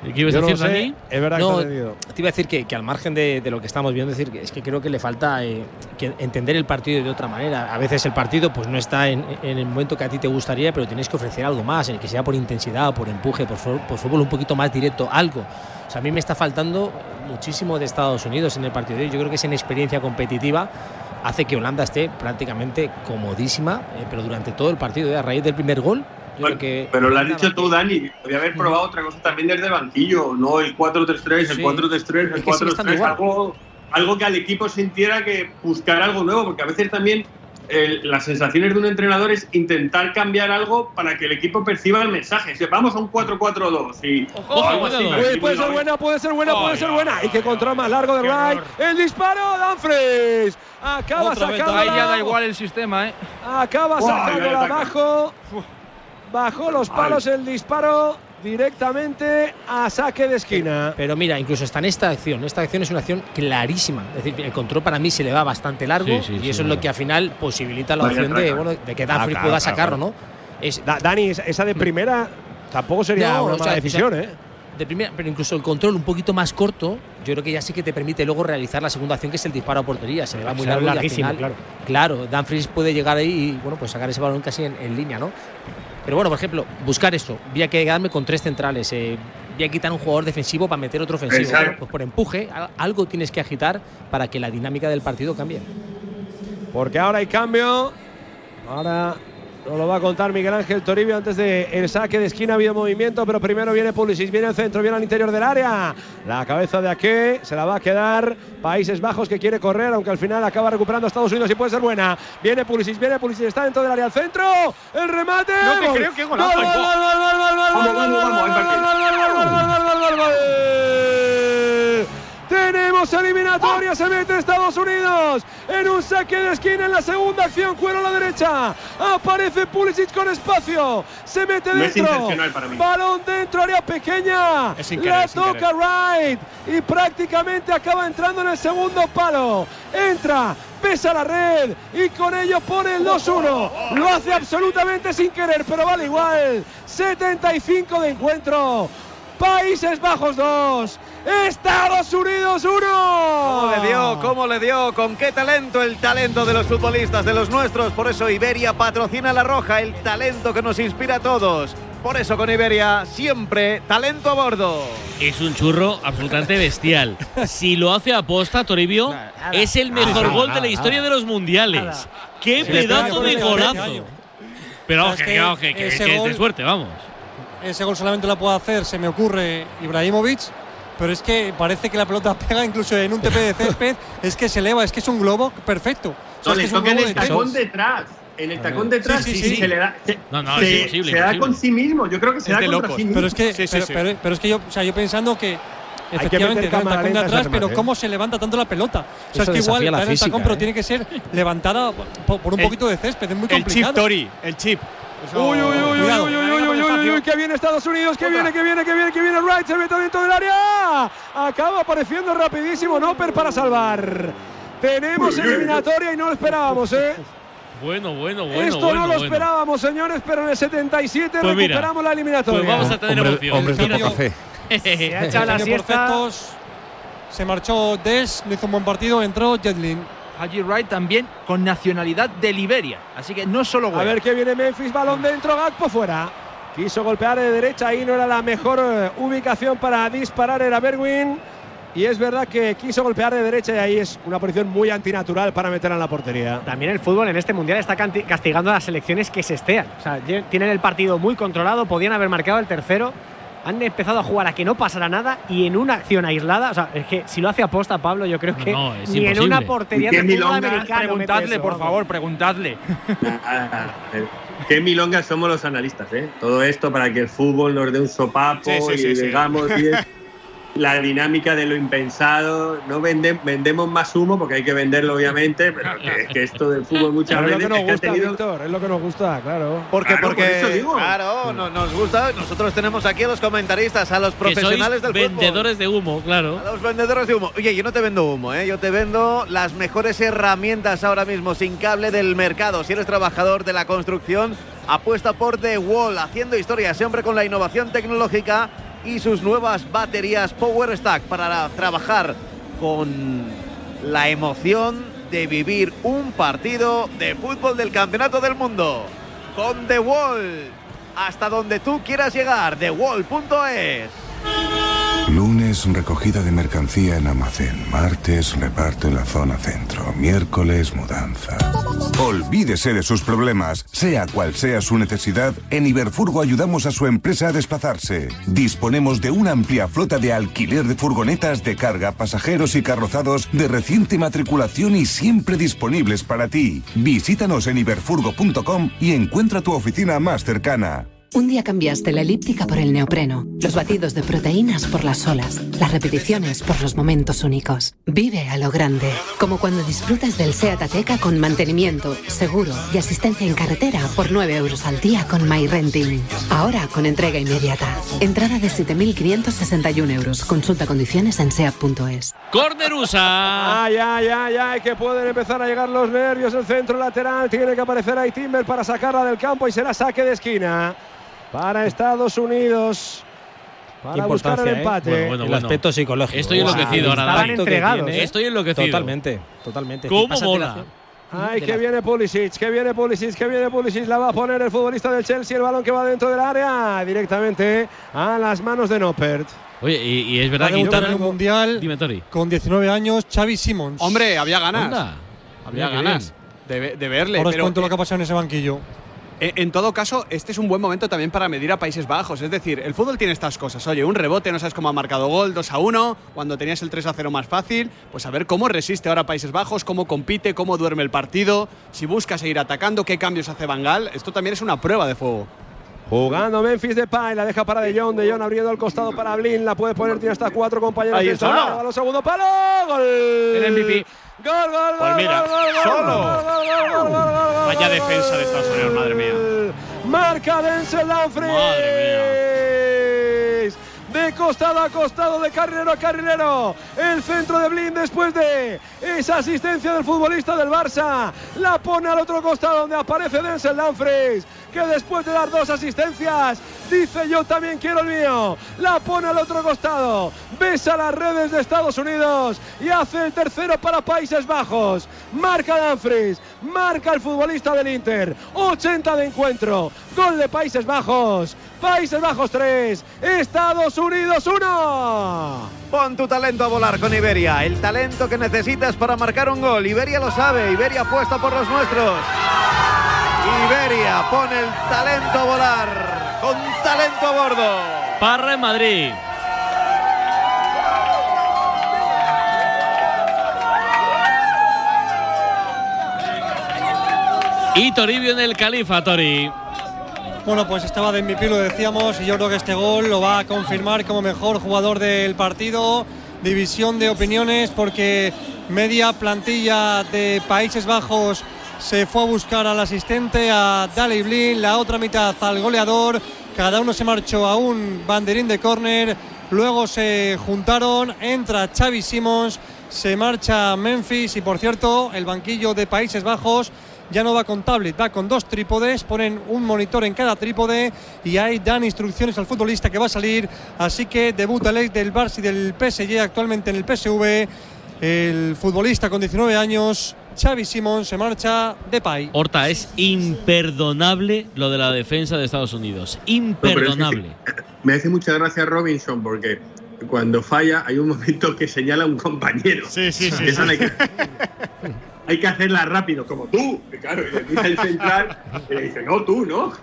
¿Y qué ibas a no decir, sé, Dani? es verdad que No, ha tenido. te iba a decir que, que al margen de, de lo que estamos viendo, decir que es que creo que le falta eh, que entender el partido de otra manera. A veces el partido pues no está en, en el momento que a ti te gustaría, pero tienes que ofrecer algo más, en el que sea por intensidad, por empuje, por, por fútbol un poquito más directo, algo. O sea, a mí me está faltando muchísimo de Estados Unidos en el partido de hoy. Yo creo que esa inexperiencia competitiva hace que Holanda esté prácticamente comodísima, eh, pero durante todo el partido, eh, a raíz del primer gol. Yo creo que Pero lo has dicho tú, Dani. Podría haber probado otra cosa también desde el banquillo, no el 4-3-3, el Sí. 4-3-3, el que sigue estando 4-3, igual. algo, algo que al equipo sintiera que buscar algo nuevo, porque a veces también eh, las sensaciones de un entrenador es intentar cambiar algo para que el equipo perciba el mensaje. Si vamos a un 4-4-2 y o algo así, para que el Puede, puede ser buena, puede ser buena, puede ser buena. Y que control más largo de Wright. El disparo, Danfries. Acaba Otra vez, sacándola. ahí ya da igual el sistema, ¿eh? Acaba sacándola ya ataca. Bajó los palos el disparo directamente a saque de esquina. Pero mira, incluso está en esta acción. Esta acción es una acción clarísima. Es decir, el control para mí se le va bastante largo Sí, sí, y sí, eso es lo que al final posibilita la opción de, bueno, de que Ah, Danfries claro, pueda sacarlo. ¿no? Es, Da- Dani, esa- de primera tampoco sería No, una o mala sea, decisión, o sea, ¿eh? De primera, pero incluso el control un poquito más corto, yo creo que ya sí que te permite luego realizar la segunda acción, que es el disparo a portería. Se le va muy largo y al final- claro. Claro, Danfries puede llegar ahí y bueno, pues sacar ese balón casi en, en línea, ¿no? Pero bueno, por ejemplo, buscar eso. Voy a quedarme con tres centrales. eh, voy a quitar un jugador defensivo para meter otro ofensivo. Bueno, pues por empuje, al- algo tienes que agitar para que la dinámica del partido cambie. Porque ahora hay cambio. Ahora nos lo va a contar Miguel Ángel Toribio antes del el saque de esquina. Ha habido movimiento, pero primero viene Pulisic, viene el centro, viene al interior del área. La cabeza de Ake se la va a quedar. Países Bajos que quiere correr, aunque al final acaba recuperando a Estados Unidos y puede ser buena. Viene Pulisic, viene Pulisic, está dentro del área al centro. El remate. No te creo, qué golazo. Tenemos eliminatoria, se mete Estados Unidos en un saque de esquina en la segunda acción, cuero a la derecha. Aparece Pulisic con espacio, se mete dentro. intencional para mí. Balón dentro, área pequeña. Es sin querer, la sin toca Wright y prácticamente acaba entrando en el segundo palo. Entra, pesa la red y con ello pone el 2-1. Lo hace absolutamente sin querer, pero vale igual. 75 de encuentro. Países Bajos 2. Estados Unidos 1. ¿Cómo le dio? ¿Cómo le dio? ¿Con qué talento? El talento de los futbolistas, de los nuestros. Por eso Iberia patrocina la roja, el talento que nos inspira a todos. Por eso con Iberia siempre talento a bordo. Es un churro absolutamente bestial. Si lo hace aposta, Toribio, es el mejor Nada, gol de nada, la historia nada. de los mundiales. ¡Qué Sí, pedazo de golazo! Pero vamos, Es que, que vamos, que, es de gol- suerte, vamos. Ese gol solamente lo puede hacer, se me ocurre, Ibrahimovic. Pero es que parece que la pelota pega incluso en un TP de césped. es que se eleva, es que es un globo perfecto. O sea, No, es que le es un toca en el tacón detrás. En el A tacón detrás Sí, sí, sí, sí. se le da. Se, No, no, se- es imposible, se da imposible. con sí mismo. Yo creo que se Es da contra locos. sí mismo. Pero es que, Sí, sí, pero, sí. pero- pero es que yo, o sea, yo pensando que efectivamente da el tacón de atrás, pero ¿eh? cómo se levanta tanto la pelota. O sea, Eso es que igual la el tacón, pero ¿eh? tiene que ser levantada por, por un El- poquito de césped, es muy El chip complicado. Tori, el chip. Uy, uy, uy, uy, que viene Estados Unidos, que viene, que viene, que viene, que viene Wright, se mete dentro del área. Acaba apareciendo rapidísimo Noper para salvar. Tenemos eliminatoria y no lo esperábamos, ¿eh? Bueno, bueno, bueno. Esto bueno, no lo bueno. esperábamos, señores, pero en el 77 Pues mira, recuperamos la eliminatoria. Pues vamos a tener Hombre- emoción. hombres de fe. Se ha echado la siesta. se marchó Des, no hizo un buen partido, entró Jetlin. Haji Wright también con nacionalidad de Liberia. Así que no solo A güey. ver que viene Memphis, balón dentro, Gakpo fuera. Quiso golpear de derecha, ahí no era la mejor eh, ubicación para disparar, era Berwin. y es verdad que quiso golpear de derecha y ahí es una posición muy antinatural para meter en la portería. También el fútbol en este mundial está castigando a las selecciones que se estean. O sea, tienen el partido muy controlado, podían haber marcado el tercero. Han empezado a jugar a que no pasara nada y en una acción aislada, o sea, es que si lo hace aposta Pablo, yo creo que ni en una portería de fútbol americano. Preguntadle, por favor, preguntadle. Qué milongas somos los analistas, ¿eh? Todo esto para que el fútbol nos dé un sopapo y digamos la dinámica de lo impensado. No vende, vendemos más humo porque hay que venderlo, obviamente, pero que, esto del fútbol muchas veces. Es lo que nos gusta, Víctor, es lo que nos gusta, claro. Porque, porque, claro, nos gusta. Nosotros tenemos aquí a los comentaristas, a los profesionales del fútbol. Vendedores de humo, claro. A los vendedores de humo. Oye, yo no te vendo humo, ¿eh? Yo te vendo las mejores herramientas ahora mismo sin cable del mercado. Si eres trabajador de la construcción, apuesta por The Wall, haciendo historia, siempre con la innovación tecnológica y sus nuevas baterías Power Stack para trabajar con la emoción de vivir un partido de fútbol del Campeonato del Mundo. Con The Wall, hasta donde tú quieras llegar, TheWall.es. Lunes recogida de mercancía en almacén. Martes reparto en la zona centro. Miércoles mudanza. Olvídese de sus problemas. Sea cual sea su necesidad, en Iberfurgo ayudamos a su empresa a desplazarse. Disponemos de una amplia flota de alquiler de furgonetas de carga, pasajeros y carrozados de reciente matriculación y siempre disponibles para ti. Visítanos en iberfurgo.com y encuentra tu oficina más cercana. Un día cambiaste la elíptica por el neopreno, los batidos de proteínas por las olas, las repeticiones por los momentos únicos. Vive a lo grande, como cuando disfrutas del SEAT Ateca con mantenimiento, seguro y asistencia en carretera por 9 euros al día con MyRenting. Ahora con entrega inmediata. Entrada de 7.561 euros. Consulta condiciones en SEAT.es. Cornerusa. Ay, ay, ay, ay, que pueden empezar a llegar los nervios. El centro lateral tiene que aparecer ahí Timber para sacarla del campo y será saque de esquina para Estados Unidos. Para buscar el ¿eh? empate. el aspecto psicológico. Estoy enloquecido ahora. Estaban entregados. ¿eh? Estoy enloquecido. Totalmente, totalmente. ¿Cómo mola? Ay, que viene Pulisic, que viene Pulisic, que viene Pulisic, la va a poner el futbolista del Chelsea, el balón que va dentro del área, directamente a las manos de Noppert. Oye, y, es verdad que en el mundial con 19 años, Xavi Simons. Hombre, había ganas. Había ganas de, de, verle. Ahora os cuento lo que ha pasado en ese banquillo. Eh, en todo caso, este es un buen momento también para medir a Países Bajos. Es decir, el fútbol tiene estas cosas. Oye, un rebote, no sabes cómo ha marcado gol, 2 a 1, cuando tenías el 3 a 0 más fácil. Pues a ver cómo resiste ahora Países Bajos, cómo compite, cómo duerme el partido, si busca seguir atacando, qué cambios hace Bangal. Esto también es una prueba de fuego. Jugando Memphis de Pay, la deja para De Jong, De Jong abriendo el costado para Blin, la puede poner, tiene hasta cuatro compañeros. Ahí está. A los segundo palo, gol. El MVP. Gol, gol, pues mira, solo. Vaya defensa de Estados Unidos, madre mía. Marca Denzel Dumfries. Madre mía. De costado a costado, de carrilero a carrilero. El centro de Blin después de esa asistencia del futbolista del Barça. La pone al otro costado donde aparece Denzel Dumfries que después de dar dos asistencias dice yo también quiero el mío. La pone al otro costado, besa las redes de Estados Unidos y hace el tercero para Países Bajos. Marca Danfries, marca el futbolista del Inter. 80 de encuentro, gol de Países Bajos. Países Bajos 3, Estados Unidos 1. Pon tu talento a volar con Iberia, el talento que necesitas para marcar un gol. Iberia lo sabe, Iberia apuesta por los nuestros. Iberia pone el talento a volar, con talento a bordo. Parra en Madrid. Y Toribio en el Califa, Tori. Bueno, pues estaba de MVP, lo decíamos, y yo creo que este gol lo va a confirmar como mejor jugador del partido. División de opiniones, porque media plantilla de Países Bajos se fue a buscar al asistente, a Dali Blin, la otra mitad al goleador. Cada uno se marchó a un banderín de córner. Luego se juntaron, entra Xavi Simons, se marcha Memphis y por cierto el banquillo de Países Bajos ya no va con tablet, va con dos trípodes, ponen un monitor en cada trípode y ahí dan instrucciones al futbolista que va a salir. Así que debuta el ex del Barça y del PSG actualmente en el PSV. El futbolista con 19 años Xavi Simón se marcha de Pay. Horta, es imperdonable lo de la defensa de Estados Unidos. Imperdonable. me hace mucha gracia Robinson porque cuando falla, hay un momento que señala a un compañero. Sí, sí, sí. Esa sí. hay, que, hay que hacerla rápido, como tú. Claro, y le dice el central y le dice, no, tú, ¿no?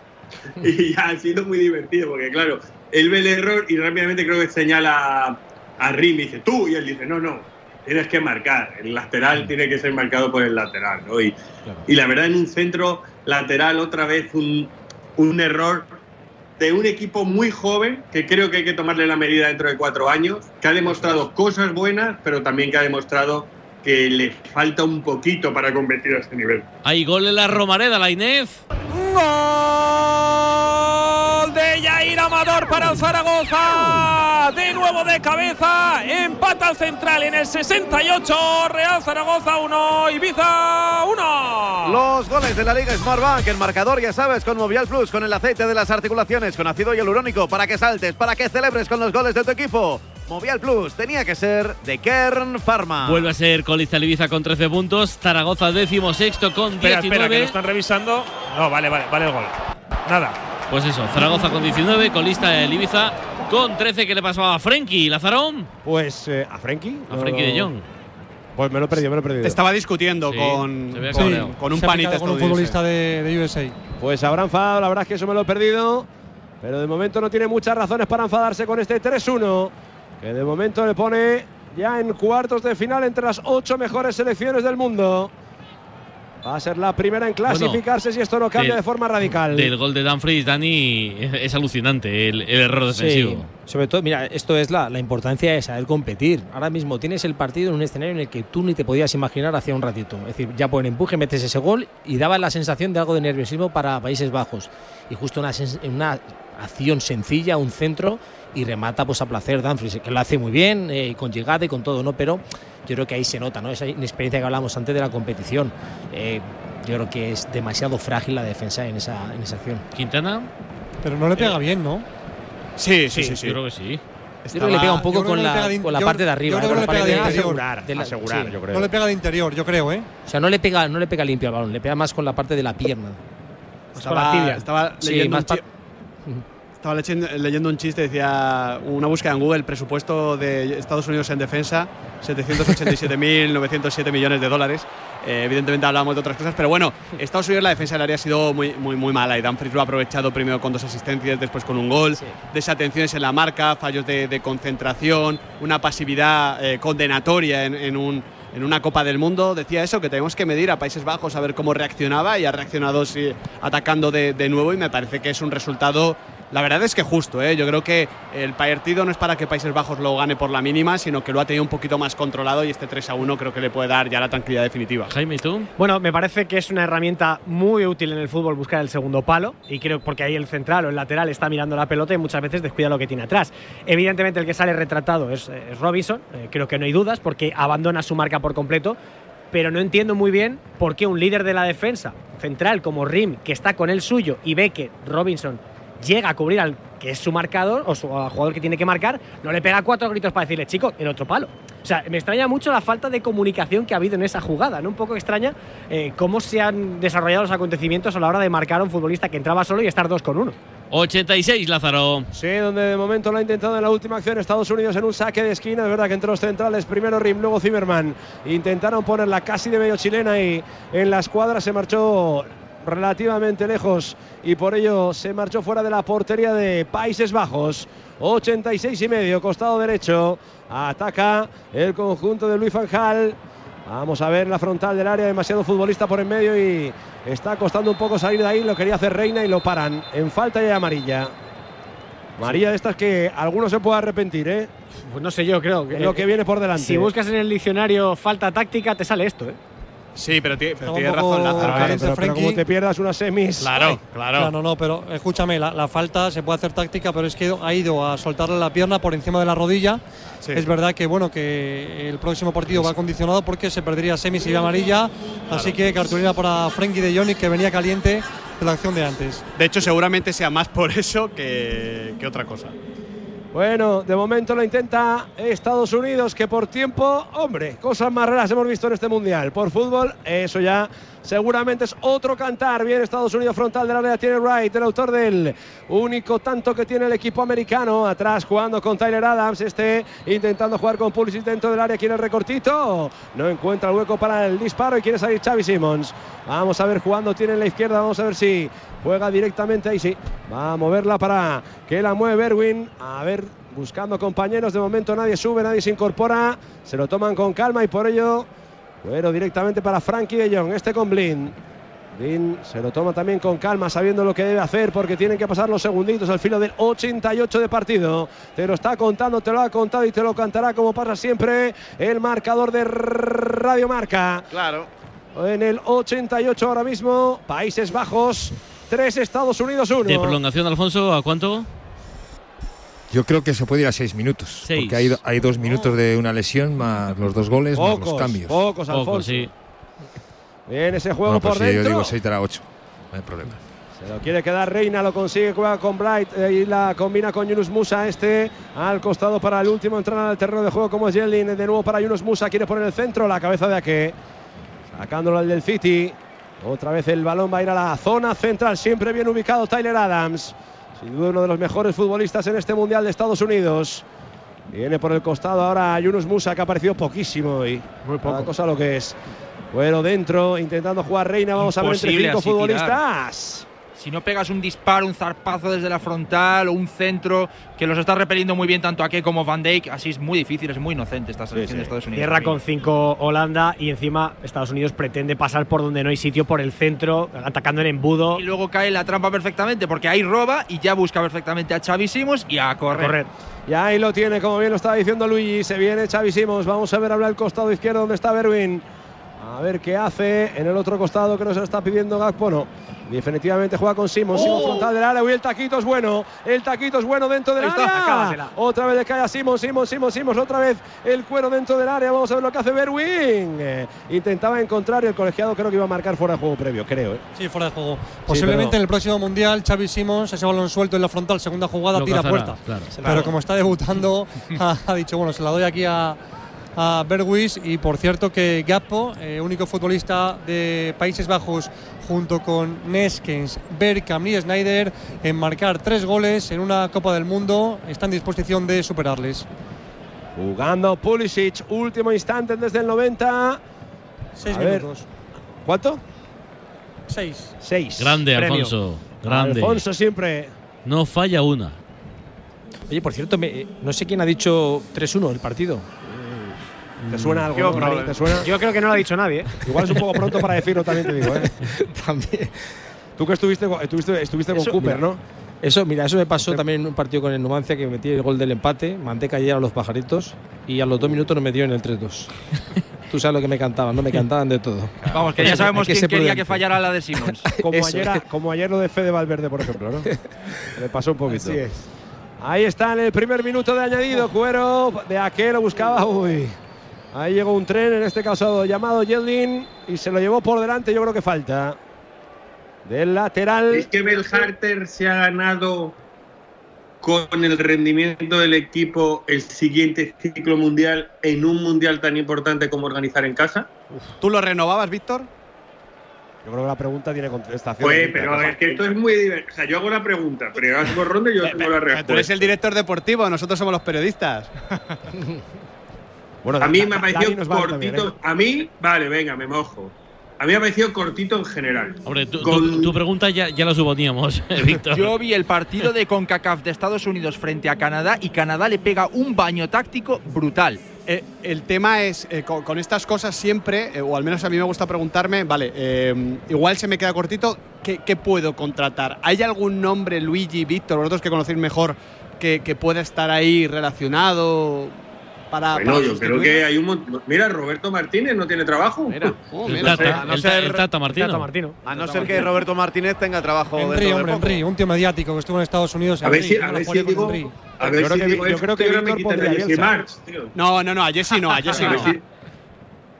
Y ya ha sido muy divertido, porque claro, él ve el error y rápidamente creo que señala a Rim y dice, tú, y él dice, no, no, tienes que marcar. El lateral tiene que ser marcado por el lateral, ¿no? Y, y la verdad, en un centro lateral, otra vez un, un error de un equipo muy joven que creo que hay que tomarle la medida dentro de cuatro años, que ha demostrado cosas buenas, pero también que ha demostrado que le falta un poquito para competir a este nivel. Hay gol en la Romareda, la Inés. Yair Amador para el Zaragoza. De nuevo de cabeza. Empata al central en el 68. Real Zaragoza 1. Ibiza 1. Los goles de la Liga Smartbank, el marcador, ya sabes, con Movial Plus, con el aceite de las articulaciones, con ácido hialurónico, para que saltes, para que celebres con los goles de tu equipo. Movial Plus tenía que ser de Kern Pharma. Vuelve a ser colista Ibiza con 13 puntos. Zaragoza décimo sexto con 19. Espera, espera, que lo están revisando. No, vale, vale, vale el gol. Nada. Pues eso, Zaragoza con 19, colista el Ibiza con 13. ¿Qué le pasaba a Frenkie? ¿Lazarón? Pues eh, a Frenkie. A Frenkie de Jong. Pues me lo he perdido, me lo he perdido. Te estaba discutiendo Sí, con, con, cabreado. con un panita con un futbolista de, de USA. Pues habrá enfadado, la verdad es que eso me lo he perdido. Pero de momento no tiene muchas razones para enfadarse con este 3-1. Que de momento le pone ya en cuartos de final entre las ocho mejores selecciones del mundo. Va a ser la primera en clasificarse si esto no cambia del- de forma radical. Del gol de Dumfries, Dani, es alucinante el, el error defensivo. Sí, sobre todo, mira, esto es la, la importancia de saber competir. Ahora mismo tienes el partido en un escenario en el que tú ni te podías imaginar hacía un ratito. Es decir, ya por el empuje metes ese gol y daba la sensación de algo de nerviosismo para Países Bajos. Y justo una, una acción sencilla, un centro y remata pues a placer Dumfries, que lo hace muy bien, eh, con llegada y con todo, ¿no? Pero yo creo que ahí se nota, ¿no? Esa inexperiencia que hablamos antes de la competición. Eh, yo creo que es demasiado frágil la defensa en esa, en esa acción. ¿Quintana? Pero no le pega bien, ¿no? Sí, sí, sí. sí. Yo creo que sí. Yo creo que le pega un poco con la, de- con la yo- parte de arriba. yo creo eh, que le pega parte de interior. de la- asegurar, sí. yo creo. No le pega de interior, yo creo, ¿eh? O sea, no le pega, no le pega limpio al balón, le pega más con la parte de la pierna. Estaba, estaba Sí, leyendo más Estaba leyendo, un chiste, decía una búsqueda en Google, el presupuesto de Estados Unidos en defensa, 787.907 millones de dólares. Eh, evidentemente hablábamos de otras cosas, pero bueno, Estados Unidos la defensa del área ha sido muy, muy, muy mala y Dumfries lo ha aprovechado primero con dos asistencias, después con un gol, desatenciones en la marca, fallos de, de concentración, una pasividad eh, condenatoria en, en un, en una Copa del Mundo. Decía eso, que tenemos que medir a Países Bajos a ver cómo reaccionaba y ha reaccionado atacando de nuevo y me parece que es un resultado la verdad es que justo, ¿eh? yo creo que el partido no es para que Países Bajos lo gane por la mínima, sino que lo ha tenido un poquito más controlado y este 3 a 1 creo que le puede dar ya la tranquilidad definitiva. Jaime, ¿y tú? Bueno, me parece que es una herramienta muy útil en el fútbol buscar el segundo palo y creo porque ahí el central o el lateral está mirando la pelota y muchas veces descuida lo que tiene atrás. Evidentemente el que sale retratado es, es Robinson, eh, creo que no hay dudas porque abandona su marca por completo, pero no entiendo muy bien por qué un líder de la defensa central como Rim, que está con el suyo y ve que Robinson llega a cubrir al que es su marcador o su al jugador que tiene que marcar, no le pega cuatro gritos para decirle, chico, el otro palo. O sea, me extraña mucho la falta de comunicación que ha habido en esa jugada, ¿no? Un poco extraña eh, cómo se han desarrollado los acontecimientos a la hora de marcar a un futbolista que entraba solo y estar dos con uno. 86, Lázaro. Sí, donde de momento lo ha intentado en la última acción Estados Unidos en un saque de esquina. Es verdad que entre los centrales, primero Rim, luego Zimmerman, intentaron ponerla casi de medio chilena y en la escuadra se marchó relativamente lejos y por ello se marchó fuera de la portería de Países Bajos. 86 y medio, costado derecho. Ataca el conjunto de Luis Van Gaal. Vamos a ver la frontal del área, demasiado futbolista por en medio y está costando un poco salir de ahí. Lo quería hacer Reina y lo paran en falta y amarilla. María de estas que alguno se puede arrepentir, ¿eh? Pues no sé yo, creo que lo que viene por delante. Si buscas en el diccionario falta táctica, te sale esto, ¿eh? Sí, pero, tiene razón Lázaro. como te pierdas unas semis. Claro, claro. Claro, no, pero escúchame, la, la falta se puede hacer táctica, pero es que ha ido a soltarle la pierna por encima de la rodilla. Sí. Es verdad que bueno que el próximo partido va condicionado porque se perdería semis y amarilla, así que cartulina para Frenkie de Jong que venía caliente de la acción de antes. De hecho, seguramente sea más por eso que, que otra cosa. Bueno, de momento lo intenta Estados Unidos, que por tiempo, hombre, cosas más raras hemos visto en este mundial. Por fútbol, eso ya Seguramente es otro cantar. Bien, Estados Unidos frontal del área tiene Wright, el autor del único tanto que tiene el equipo americano. Atrás jugando con Tyler Adams. Este intentando jugar con Pulisic dentro del área. Quiere el recortito. No encuentra el hueco para el disparo y quiere salir Xavi Simons. Vamos a ver jugando. Tiene en la izquierda. Vamos a ver si juega directamente ahí. Sí, va a moverla para que la mueve Berwin. A ver, buscando compañeros. De momento nadie sube, nadie se incorpora. Se lo toman con calma y por ello. Bueno, directamente para Frankie de Jong. Este con Blind. Blind se lo toma también con calma, sabiendo lo que debe hacer, porque tienen que pasar los segunditos al filo del 88 de partido. Te lo está contando, te lo ha contado y te lo cantará como pasa siempre el marcador de Radio Marca. Claro. En el 88 ahora mismo, Países Bajos, 3 Estados Unidos 1. De prolongación, Alfonso, ¿a cuánto? Yo creo que se puede ir a seis minutos. Seis. Porque hay, hay dos minutos de una lesión, más los dos goles, más Pocos, los cambios. pocos, Alfonso. Bien ese juego Bueno, pues por sí, dentro. yo digo 6 dará 8. No hay problema. Se lo quiere quedar Reina, lo consigue, juega con Bright eh, y la combina con Yunus Musa. Este al costado para el último entrar al terreno de juego como es Yelin. De nuevo para Yunus Musa, quiere poner el centro, la cabeza de Ake. Sacándolo al del City. Otra vez el balón va a ir a la zona central, siempre bien ubicado Tyler Adams. Sin duda uno de los mejores futbolistas en este Mundial de Estados Unidos. Viene por el costado ahora Yunus Musa, que ha aparecido poquísimo hoy. Muy poco. cosa lo que es. Bueno, dentro, intentando jugar Reina. Vamos a ver entre cinco tirar. Si no pegas un disparo, un zarpazo desde la frontal o un centro que los está repeliendo muy bien tanto Ake como Van Dijk, así es muy difícil, es muy inocente esta selección de Estados Unidos. Cierra con 5 Holanda y encima Estados Unidos pretende pasar por donde no hay sitio, por el centro, atacando en embudo. Y luego cae la trampa perfectamente porque ahí roba y ya busca perfectamente a Xavi Simons y a correr. Y ahí lo tiene, como bien lo estaba diciendo Luigi. Se viene Xavi Simons. Vamos a ver hablar el costado izquierdo donde está Berwin. A ver qué hace en el otro costado que nos está pidiendo Gakpo. No. Definitivamente juega con Simons. Simons frontal del área. Uy, el taquito es bueno. El taquito es bueno dentro del está, área. acábatela. Otra vez le cae a Simons, Simons, Simons, Simons. Otra vez el cuero dentro del área. Vamos a ver lo que hace Berwin. Eh, intentaba encontrar y el colegiado creo que iba a marcar fuera de juego previo, creo. ¿eh? Sí, fuera de juego. Posiblemente pero- en el próximo mundial, Xavi Simons, ese balón suelto en la frontal, segunda jugada, Lo tira cazará, puerta. claro. Pero Claro. como está debutando, ha dicho, bueno, se la doy aquí a, a Berwis. Y por cierto, que Gappo, eh, único futbolista de Países Bajos, junto con Neskens, Bergkamp y Snyder, en marcar tres goles en una Copa del Mundo, está en disposición de superarles. Jugando Pulisic, último instante desde el 90. Seis A ver, minutos. ¿Cuánto? Seis. Seis. Grande, Premio. Alfonso. Grande. Alfonso siempre. No falla una. Oye, por cierto, me- no sé quién ha dicho 3-1 el partido. ¿Te suena algo? Yo, no, Mari? ¿Te suena? Yo creo que no lo ha dicho nadie. ¿eh? Igual es un poco pronto para decirlo, también te digo. ¿eh? También. Tú que estuviste, con- estuviste, estuviste con Eso, Cooper, mira, ¿no? Eso, mira, eso me pasó también en un partido con el Numancia que metí el gol del empate, mandé caer a los pajaritos y a los dos minutos nos metió en el 3-2. Tú sabes lo que me cantaban, no me cantaban de todo. Vamos, que ya sabemos que quién quería que prudente. fallara la de Simons. Como Eso ayer, como ayer lo de Fede Valverde, por ejemplo, ¿no? Le pasó un poquito. Así es. Ahí está en el primer minuto de añadido. Cuero de aquel lo buscaba. Uy. Ahí llegó un tren, en este caso llamado Yeldin, y se lo llevó por delante. Yo creo que falta. Del lateral. Es que Bell Harter se ha ganado con el rendimiento del equipo el siguiente ciclo mundial en un mundial tan importante como organizar en casa. ¿Tú lo renovabas, Víctor? Yo creo que la pregunta tiene contestación. Pues, pero es que esto es muy divertido. O sea, yo hago la pregunta, pero hagas por ronda y yo tengo la Tú eres respuesta. el director deportivo, nosotros somos los periodistas. Bueno, A mí me ha parecido cortito. también, ¿eh? A mí, vale, venga, me mojo. A mí me ha parecido cortito en general. Hombre, tu, Con- tu- tu pregunta ya, ya la suponíamos, Víctor. Yo vi el partido de CONCACAF de Estados Unidos frente a Canadá y Canadá le pega un baño táctico brutal. Eh, el tema es, eh, con, con estas cosas siempre, eh, o al menos a mí me gusta preguntarme, vale, eh, igual se me queda cortito, ¿qué, qué puedo contratar? ¿Hay algún nombre, Luigi, Víctor, vosotros que conocéis mejor, que, que pueda estar ahí relacionado para... Bueno, para yo creo que hay un montón. Mira, Roberto Martínez no tiene trabajo. Mira, oh, El mira, Tata, a no el ser- el Tata Martino. Tata Martino. A no ser que Roberto Martínez tenga trabajo Henry, de hombre. Henry, un tío mediático que estuvo en Estados Unidos. A ver si, a ver si digo. A Yo ver creo si que- digo yo creo que me quitan a Jesse. March, tío. No, no, no, a Jesse no, a Jesse A ver no. si-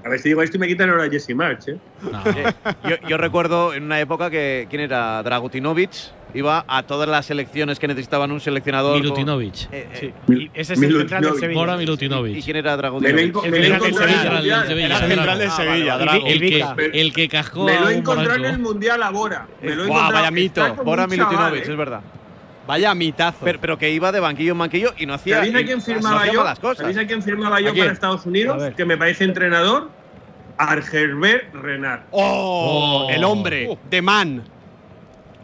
a ver si digo esto y me quitan ahora a Jesse March, ¿eh? Yo, yo recuerdo en una época que. ¿Quién era? Dragutinovic. Iba a todas las selecciones que necesitaban un seleccionador. con- Milutinovic. Eh, eh, Y ese es el central del Sevilla. Bora Milutinovic. ¿Y quién era Drago Me lo El central Mundial. Sevilla, el Ah. El que, Ivica. el que cascó Me lo a encontrado en el Mundial ahora. Me lo encontrado. vaya mito. Bora Milutinovic, ¿eh? es verdad. Vaya mitazo. Pero, pero que iba de banquillo en banquillo y no hacía. ¿Sabéis a quién firmaba yo? malas cosas. ¿Sabéis a quién firmaba yo ¿A quién? para Estados A Unidos? Que me parece entrenador. Argelbert Renard. ¡Oh! Oh. El hombre, de man.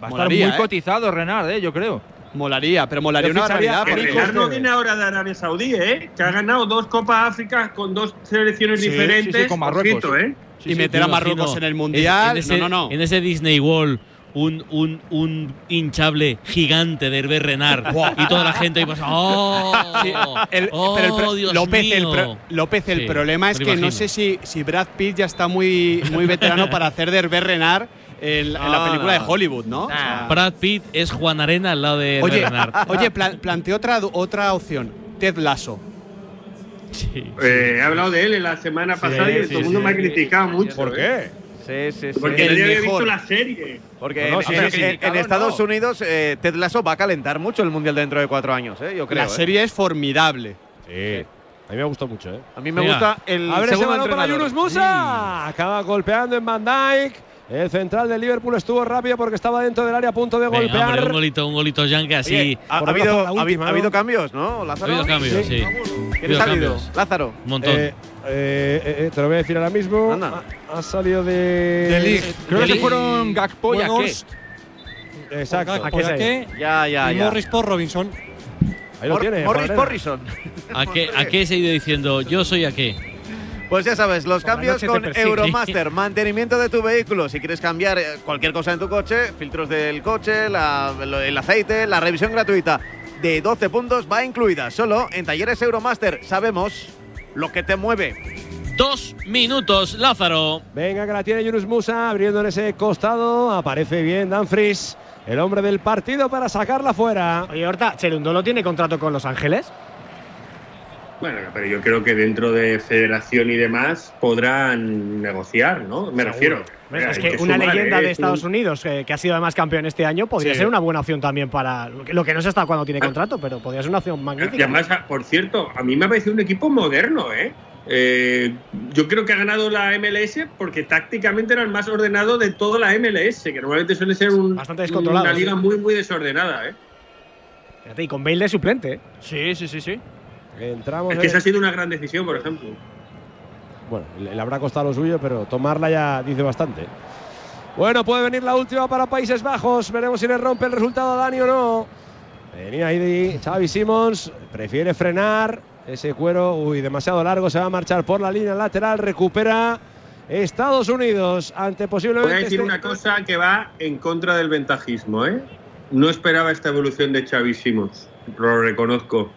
Va a estar Molaría, muy ¿eh? cotizado Renard, ¿eh? yo creo. Molaría, pero molaría una barbaridad. Renard no viene ahora de Arabia Saudí, ¿eh? Que ha ganado dos Copas África con dos selecciones Sí, diferentes. sí, sí, con Marruecos. Ojito, ¿eh? y meter a Marruecos imagino en el Mundial. En, ese, no, no, no. En ese Disney World, un, un, un hinchable gigante de Herbert Renard. y toda la gente ahí pasa. ¡Oh! Sí, el- ¡Oh, pero el pro- Dios López, el, mío! pro- López, el Sí, problema es que lo no imagino. sé si, si Brad Pitt ya está muy, muy veterano para hacer de Herbert Renard en, en la No, película no. de Hollywood, ¿no? Sea, Brad Pitt es Juan Arena al lado de oye, Renard. oye plan- planteé otra, otra opción. Ted Lasso. Sí. Eh, he hablado de él en la semana pasada y sí, todo el mundo sí. me ha criticado mucho. ¿Por ¿eh? qué? Sí, sí, sí. Porque nadie había visto la serie. Porque No, no, en, sí, en- sí, Estados no. Unidos, eh, Ted Lasso va a calentar mucho el mundial dentro de cuatro años, ¿eh? yo creo. la ¿eh? serie es formidable. Sí. A mí me gustó mucho, ¿eh? A mí me Venga. gusta el Abre ese segundo balón para Musa. Acaba golpeando en Van Dijk. El central del Liverpool estuvo rápido porque estaba dentro del área a punto de Venga, golpear. hombre, un golito, un golito yankee así. Oye, ha, Por ha habido, ha ha cambios, ¿no, Ha Lázaro? habido cambios, sí. ¿Quién Ha ha salido? cambios. Lázaro. Un montón. Eh, eh, eh, te lo voy a decir ahora mismo. Anda. Ha, ha salido de. De. Creo que fueron Gakpo y. Ake. Exacto. Gakpo, ¿A qué se- Ake Ya, ya, y ya. Morris por Robinson. Ahí lo Mor- tiene. Morris. Morrison. ¿A qué, ¿A qué se ha ido diciendo? Yo soy a qué. Pues ya sabes, los cambios con. Euromaster, mantenimiento de tu vehículo. Si quieres cambiar eh, cualquier cosa en tu coche, filtros del coche, la- el aceite, la revisión gratuita de 12 puntos va incluida. Solo en talleres Euromaster sabemos lo que te mueve. Dos minutos, Lázaro. Venga, que la tiene Yunus Musa abriendo en ese costado. Aparece bien Danfries, el hombre del partido para sacarla fuera. Oye, Horta, ¿Cherundolo tiene contrato con Los Ángeles? Bueno, pero yo creo que dentro de federación y demás podrán negociar, ¿no? Me Seguro. refiero. Es que una sumar, leyenda ¿eh? de Es Estados un- Unidos, eh, que ha sido además campeón este año, podría Sí. ser una buena opción también para. lo que- no se está cuando tiene Ah. contrato, pero podría ser una opción Y magnífica. además, por cierto, a mí me ha parecido un equipo moderno, ¿eh? Eh, yo creo que ha ganado la MLS porque tácticamente era el más ordenado de toda la MLS, que normalmente suele ser un- Bastante descontrolado, una sí. liga muy, muy desordenada, ¿eh? Fíjate, y con Bale de suplente. ¿eh? Sí, sí, sí, sí. Entramos. Es que en- esa ha sido una gran decisión, por ejemplo. Bueno, le, habrá costado lo suyo, pero tomarla ya dice bastante. Bueno, puede venir la última para Países Bajos. Veremos si le rompe el resultado a Dani o no. Venía ahí Xavi Simons. Prefiere frenar. Ese cuero, uy, demasiado largo. Se va a marchar por la línea lateral. Recupera Estados Unidos ante Voy posiblemente. a decir este- una cosa que va en contra del ventajismo, ¿eh? No esperaba esta evolución de Xavi Simons, lo reconozco.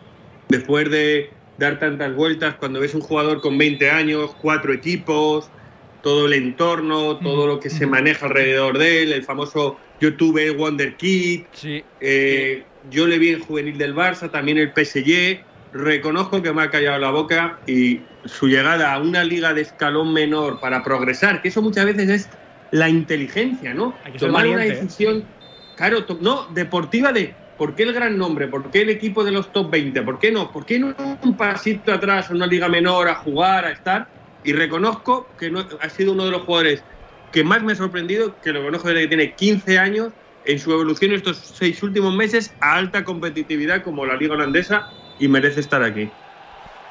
Después de dar tantas vueltas, cuando ves un jugador con 20 años, cuatro equipos, todo el entorno, todo lo que se maneja alrededor de él, el famoso yo tuve Wonder Kid, Sí. eh, yo le vi en juvenil del Barça, también el PSG. Reconozco que me ha callado la boca y su llegada a una liga de escalón menor para progresar, que eso muchas veces es la inteligencia, ¿no? Hay que ser Tomar una ¿eh? decisión, claro, to- no, deportiva de por qué el gran nombre, por qué el equipo de los top 20, por qué no, por qué no un pasito atrás a una liga menor a jugar, a estar. Y reconozco que no, ha sido uno de los jugadores que más me ha sorprendido, que lo conozco desde que tiene 15 años, en su evolución estos seis últimos meses a alta competitividad como la liga holandesa y merece estar aquí.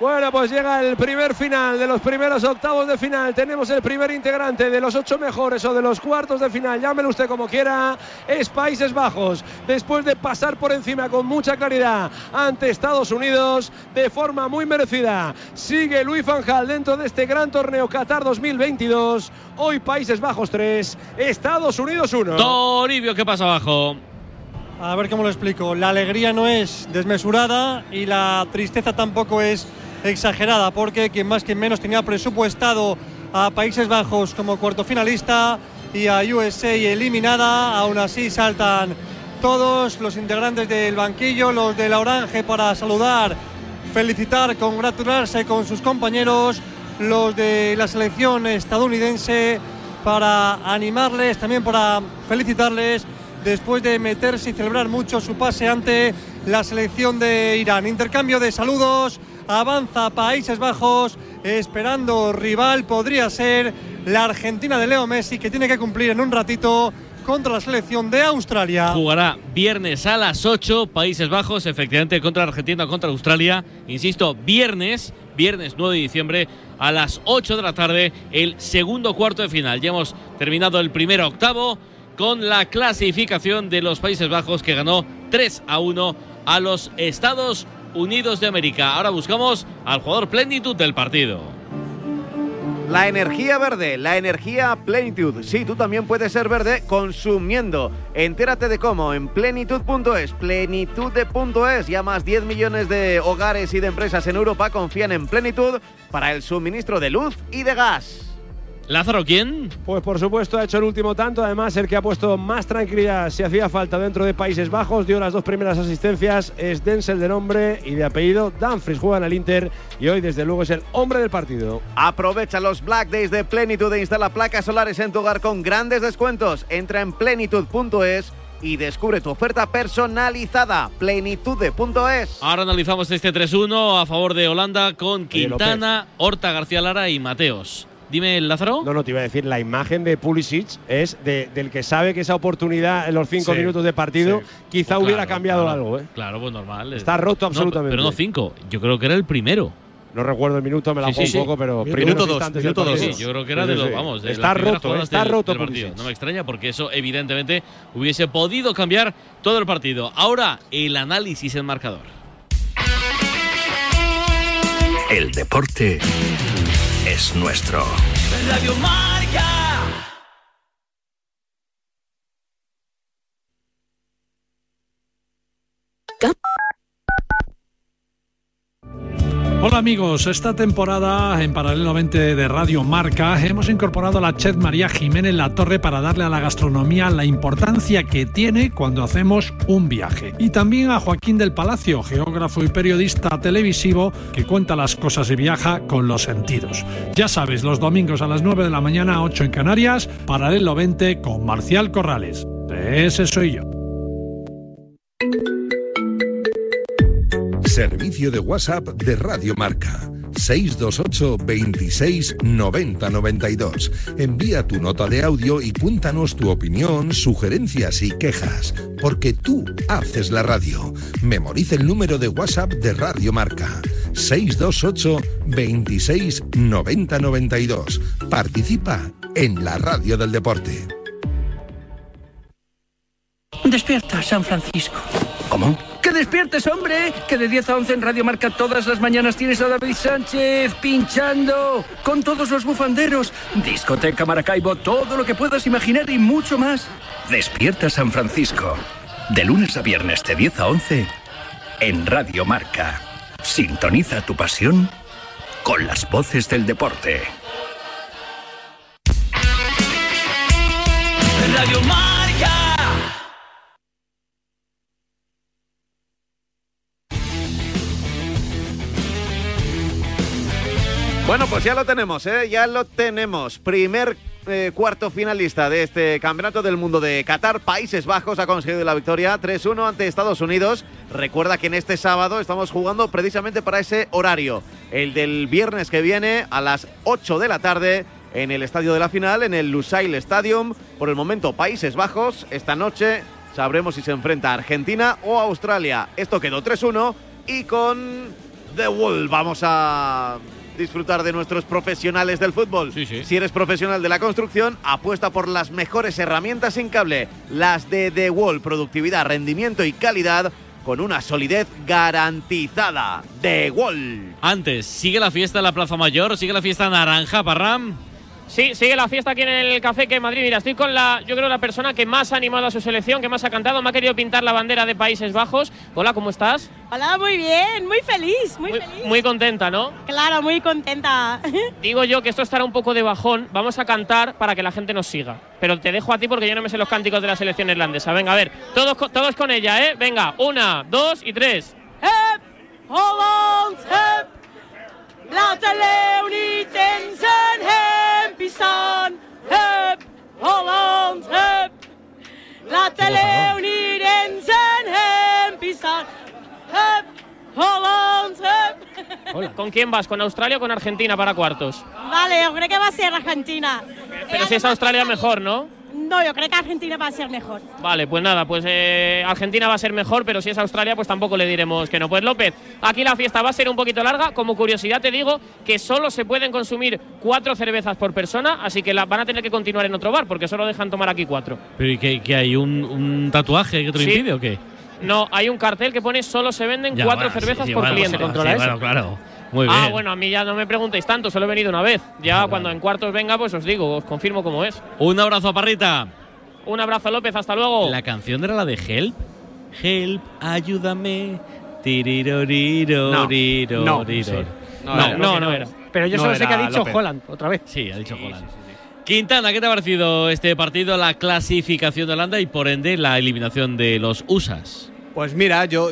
Bueno, pues llega el primer final de los primeros octavos de final. Tenemos el primer integrante de los ocho mejores o de los cuartos de final. Llámelo usted como quiera. Es Países Bajos. Después de pasar por encima con mucha claridad ante Estados Unidos de forma muy merecida. Sigue Luis Van Gaal dentro de este gran torneo Qatar 2022. Hoy Países Bajos 3, Estados Unidos 1. Toribio, ¿qué pasa abajo? A ver cómo lo explico. La alegría no es desmesurada y la tristeza tampoco es exagerada, porque quien más quien menos tenía presupuestado a Países Bajos como cuarto finalista y a USA eliminada, aún así saltan todos los integrantes del banquillo, los de la Orange para saludar, felicitar, congratularse con sus compañeros, los de la selección estadounidense para animarles, también para felicitarles después de meterse y celebrar mucho su pase ante la selección de Irán. Intercambio de saludos, avanza Países Bajos, esperando rival, podría ser la Argentina de Leo Messi, que tiene que cumplir en un ratito contra la selección de Australia. Jugará viernes a las 8, Países Bajos, efectivamente contra Argentina, contra Australia. Insisto, viernes, viernes 9 de diciembre a las 8 de la tarde, el segundo cuarto de final. Ya hemos terminado el primer octavo con la clasificación de los Países Bajos que ganó 3 a 1 a los Estados Unidos de América. Ahora buscamos al jugador plenitud del partido. La energía verde, la energía plenitud. Sí, tú también puedes ser verde consumiendo. Entérate de cómo en plenitud.es, plenitud.es. Ya más 10 millones de hogares y de empresas en Europa confían en plenitud para el suministro de luz y de gas. Lázaro, ¿quién? Pues por supuesto ha hecho el último tanto, además el que ha puesto más tranquilidad si hacía falta dentro de Países Bajos, dio las dos primeras asistencias, es Denzel de nombre y de apellido, Danfries juega en el Inter y hoy desde luego es el hombre del partido. Aprovecha los Black Days de Plenitud e instala placas solares en tu hogar con grandes descuentos. Entra en plenitud.es y descubre tu oferta personalizada. Plenitude.es. Ahora analizamos este 3-1 a favor de Holanda con Quintana, Horta García Lara y Mateos. Dime, Lázaro. No, no, te iba a decir, la imagen de Pulisic es del que sabe que esa oportunidad en los cinco Sí, minutos de partido quizá Pues hubiera claro, cambiado claro. algo. ¿eh? Claro, pues normal. Está roto No, absolutamente. pero no cinco. Yo creo que era el primero. No recuerdo el minuto, me la sí, un poco, pero Minuto dos, minuto dos. Sí, yo creo que era de los, vamos, de Está roto, está del- roto del partido. No me extraña porque eso evidentemente hubiese podido cambiar todo el partido. Ahora el análisis en marcador. El deporte es nuestro. Radio Marca. Hola amigos, esta temporada en Paralelo 20 de Radio Marca hemos incorporado a la chef María Jiménez La Torre para darle a la gastronomía la importancia que tiene cuando hacemos un viaje. Y también a Joaquín del Palacio, geógrafo y periodista televisivo que cuenta las cosas y viaja con los sentidos. Ya sabes, los domingos a las 9 de la mañana, 8 en Canarias, Paralelo 20 con Marcial Corrales. Ese soy yo. Servicio de WhatsApp de Radio Marca. 628 26 90 92. Envía tu nota de audio y cuéntanos tu opinión, sugerencias y quejas. Porque tú haces la radio. Memoriza el número de WhatsApp de Radio Marca. 628 26 90 92. Participa en la radio del deporte. Despierta, San Francisco. ¿Cómo? ¡Que despiertes, hombre! Que de 10 a 11 en Radio Marca todas las mañanas tienes a David Sánchez pinchando con todos los bufanderos. Discoteca Maracaibo, todo lo que puedas imaginar y mucho más. Despierta San Francisco. De lunes a viernes de 10 a 11 en Radio Marca. Sintoniza tu pasión con las voces del deporte. Radio Marca. Bueno, pues ya lo tenemos, ¿eh? Ya lo tenemos. Primer eh, cuarto finalista de este Campeonato del Mundo de Qatar. Países Bajos ha conseguido la victoria 3-1 ante Estados Unidos. Recuerda que en este sábado estamos jugando precisamente para ese horario. El del viernes que viene a las 8 de la tarde en el estadio de la final, en el Lusail Stadium. Por el momento, Países Bajos. Esta noche sabremos si se enfrenta a Argentina o Australia. Esto quedó 3-1 y con The Wall vamos a disfrutar de nuestros profesionales del fútbol. Si eres profesional de la construcción, apuesta por las mejores herramientas sin cable, las de The Wall, productividad, rendimiento y calidad con una solidez garantizada. The Wall. Antes, sigue la fiesta en la Plaza Mayor, sigue la fiesta naranja, Parram. Sí, sigue la fiesta aquí en el Café que Madrid. Mira, estoy con la, yo creo, la persona que más ha animado a su selección, que más ha cantado, me ha querido pintar la bandera de Países Bajos. Hola, ¿cómo estás? Hola, muy bien, muy feliz, muy, feliz. Muy contenta, ¿no? Claro, muy contenta. Digo yo que esto estará un poco de bajón. Vamos a cantar para que la gente nos siga. Pero te dejo a ti porque yo no me sé los cánticos de la selección irlandesa. Venga, a ver, todos, todos con ella, ¿eh? Venga, una, dos y tres. Hep, Holland, hep. Laat de leeuw niet in zijn hempie staan. Hep, Holland, hep. Laten Leeuwarden hem pisar. Hup, Holland, hup. ¿Con quién vas? ¿Con Australia o con Argentina para cuartos? Vale, yo creo que va a ser Argentina. Pero si es Australia mejor, ¿no? No, yo creo que Argentina va a ser mejor. Vale, pues nada, pues eh, Argentina va a ser mejor, pero si es Australia, pues tampoco le diremos que no. Pues López, aquí la fiesta va a ser un poquito larga. Como curiosidad te digo que solo se pueden consumir cuatro cervezas por persona, así que la, van a tener que continuar en otro bar, porque solo dejan tomar aquí cuatro. ¿Pero y qué, qué hay? ¿Un, un tatuaje que te lo Sí. impide o qué? No, hay un cartel que pone solo se venden Ya, cuatro bueno, sí, cervezas sí, por bueno, cliente. sí, ¿Controla sí, eso? bueno, claro. Muy bien. Ah, bueno, a mí ya no me preguntéis tanto, solo he venido una vez. Ya cuando en cuartos venga, pues os digo, os confirmo cómo es. Un abrazo a Parrita. Un abrazo, López, hasta luego. La canción era la de Help. Help, ayúdame. Tiriroriro, No, riro, no, riro. sí. No, No, no, no, no no era. Pero yo No solo sé que ha dicho López. Holland otra vez. Sí, ha dicho Holland. Quintana, ¿qué te ha parecido este partido, la clasificación de Holanda y por ende la eliminación de los USAs? Pues mira, yo,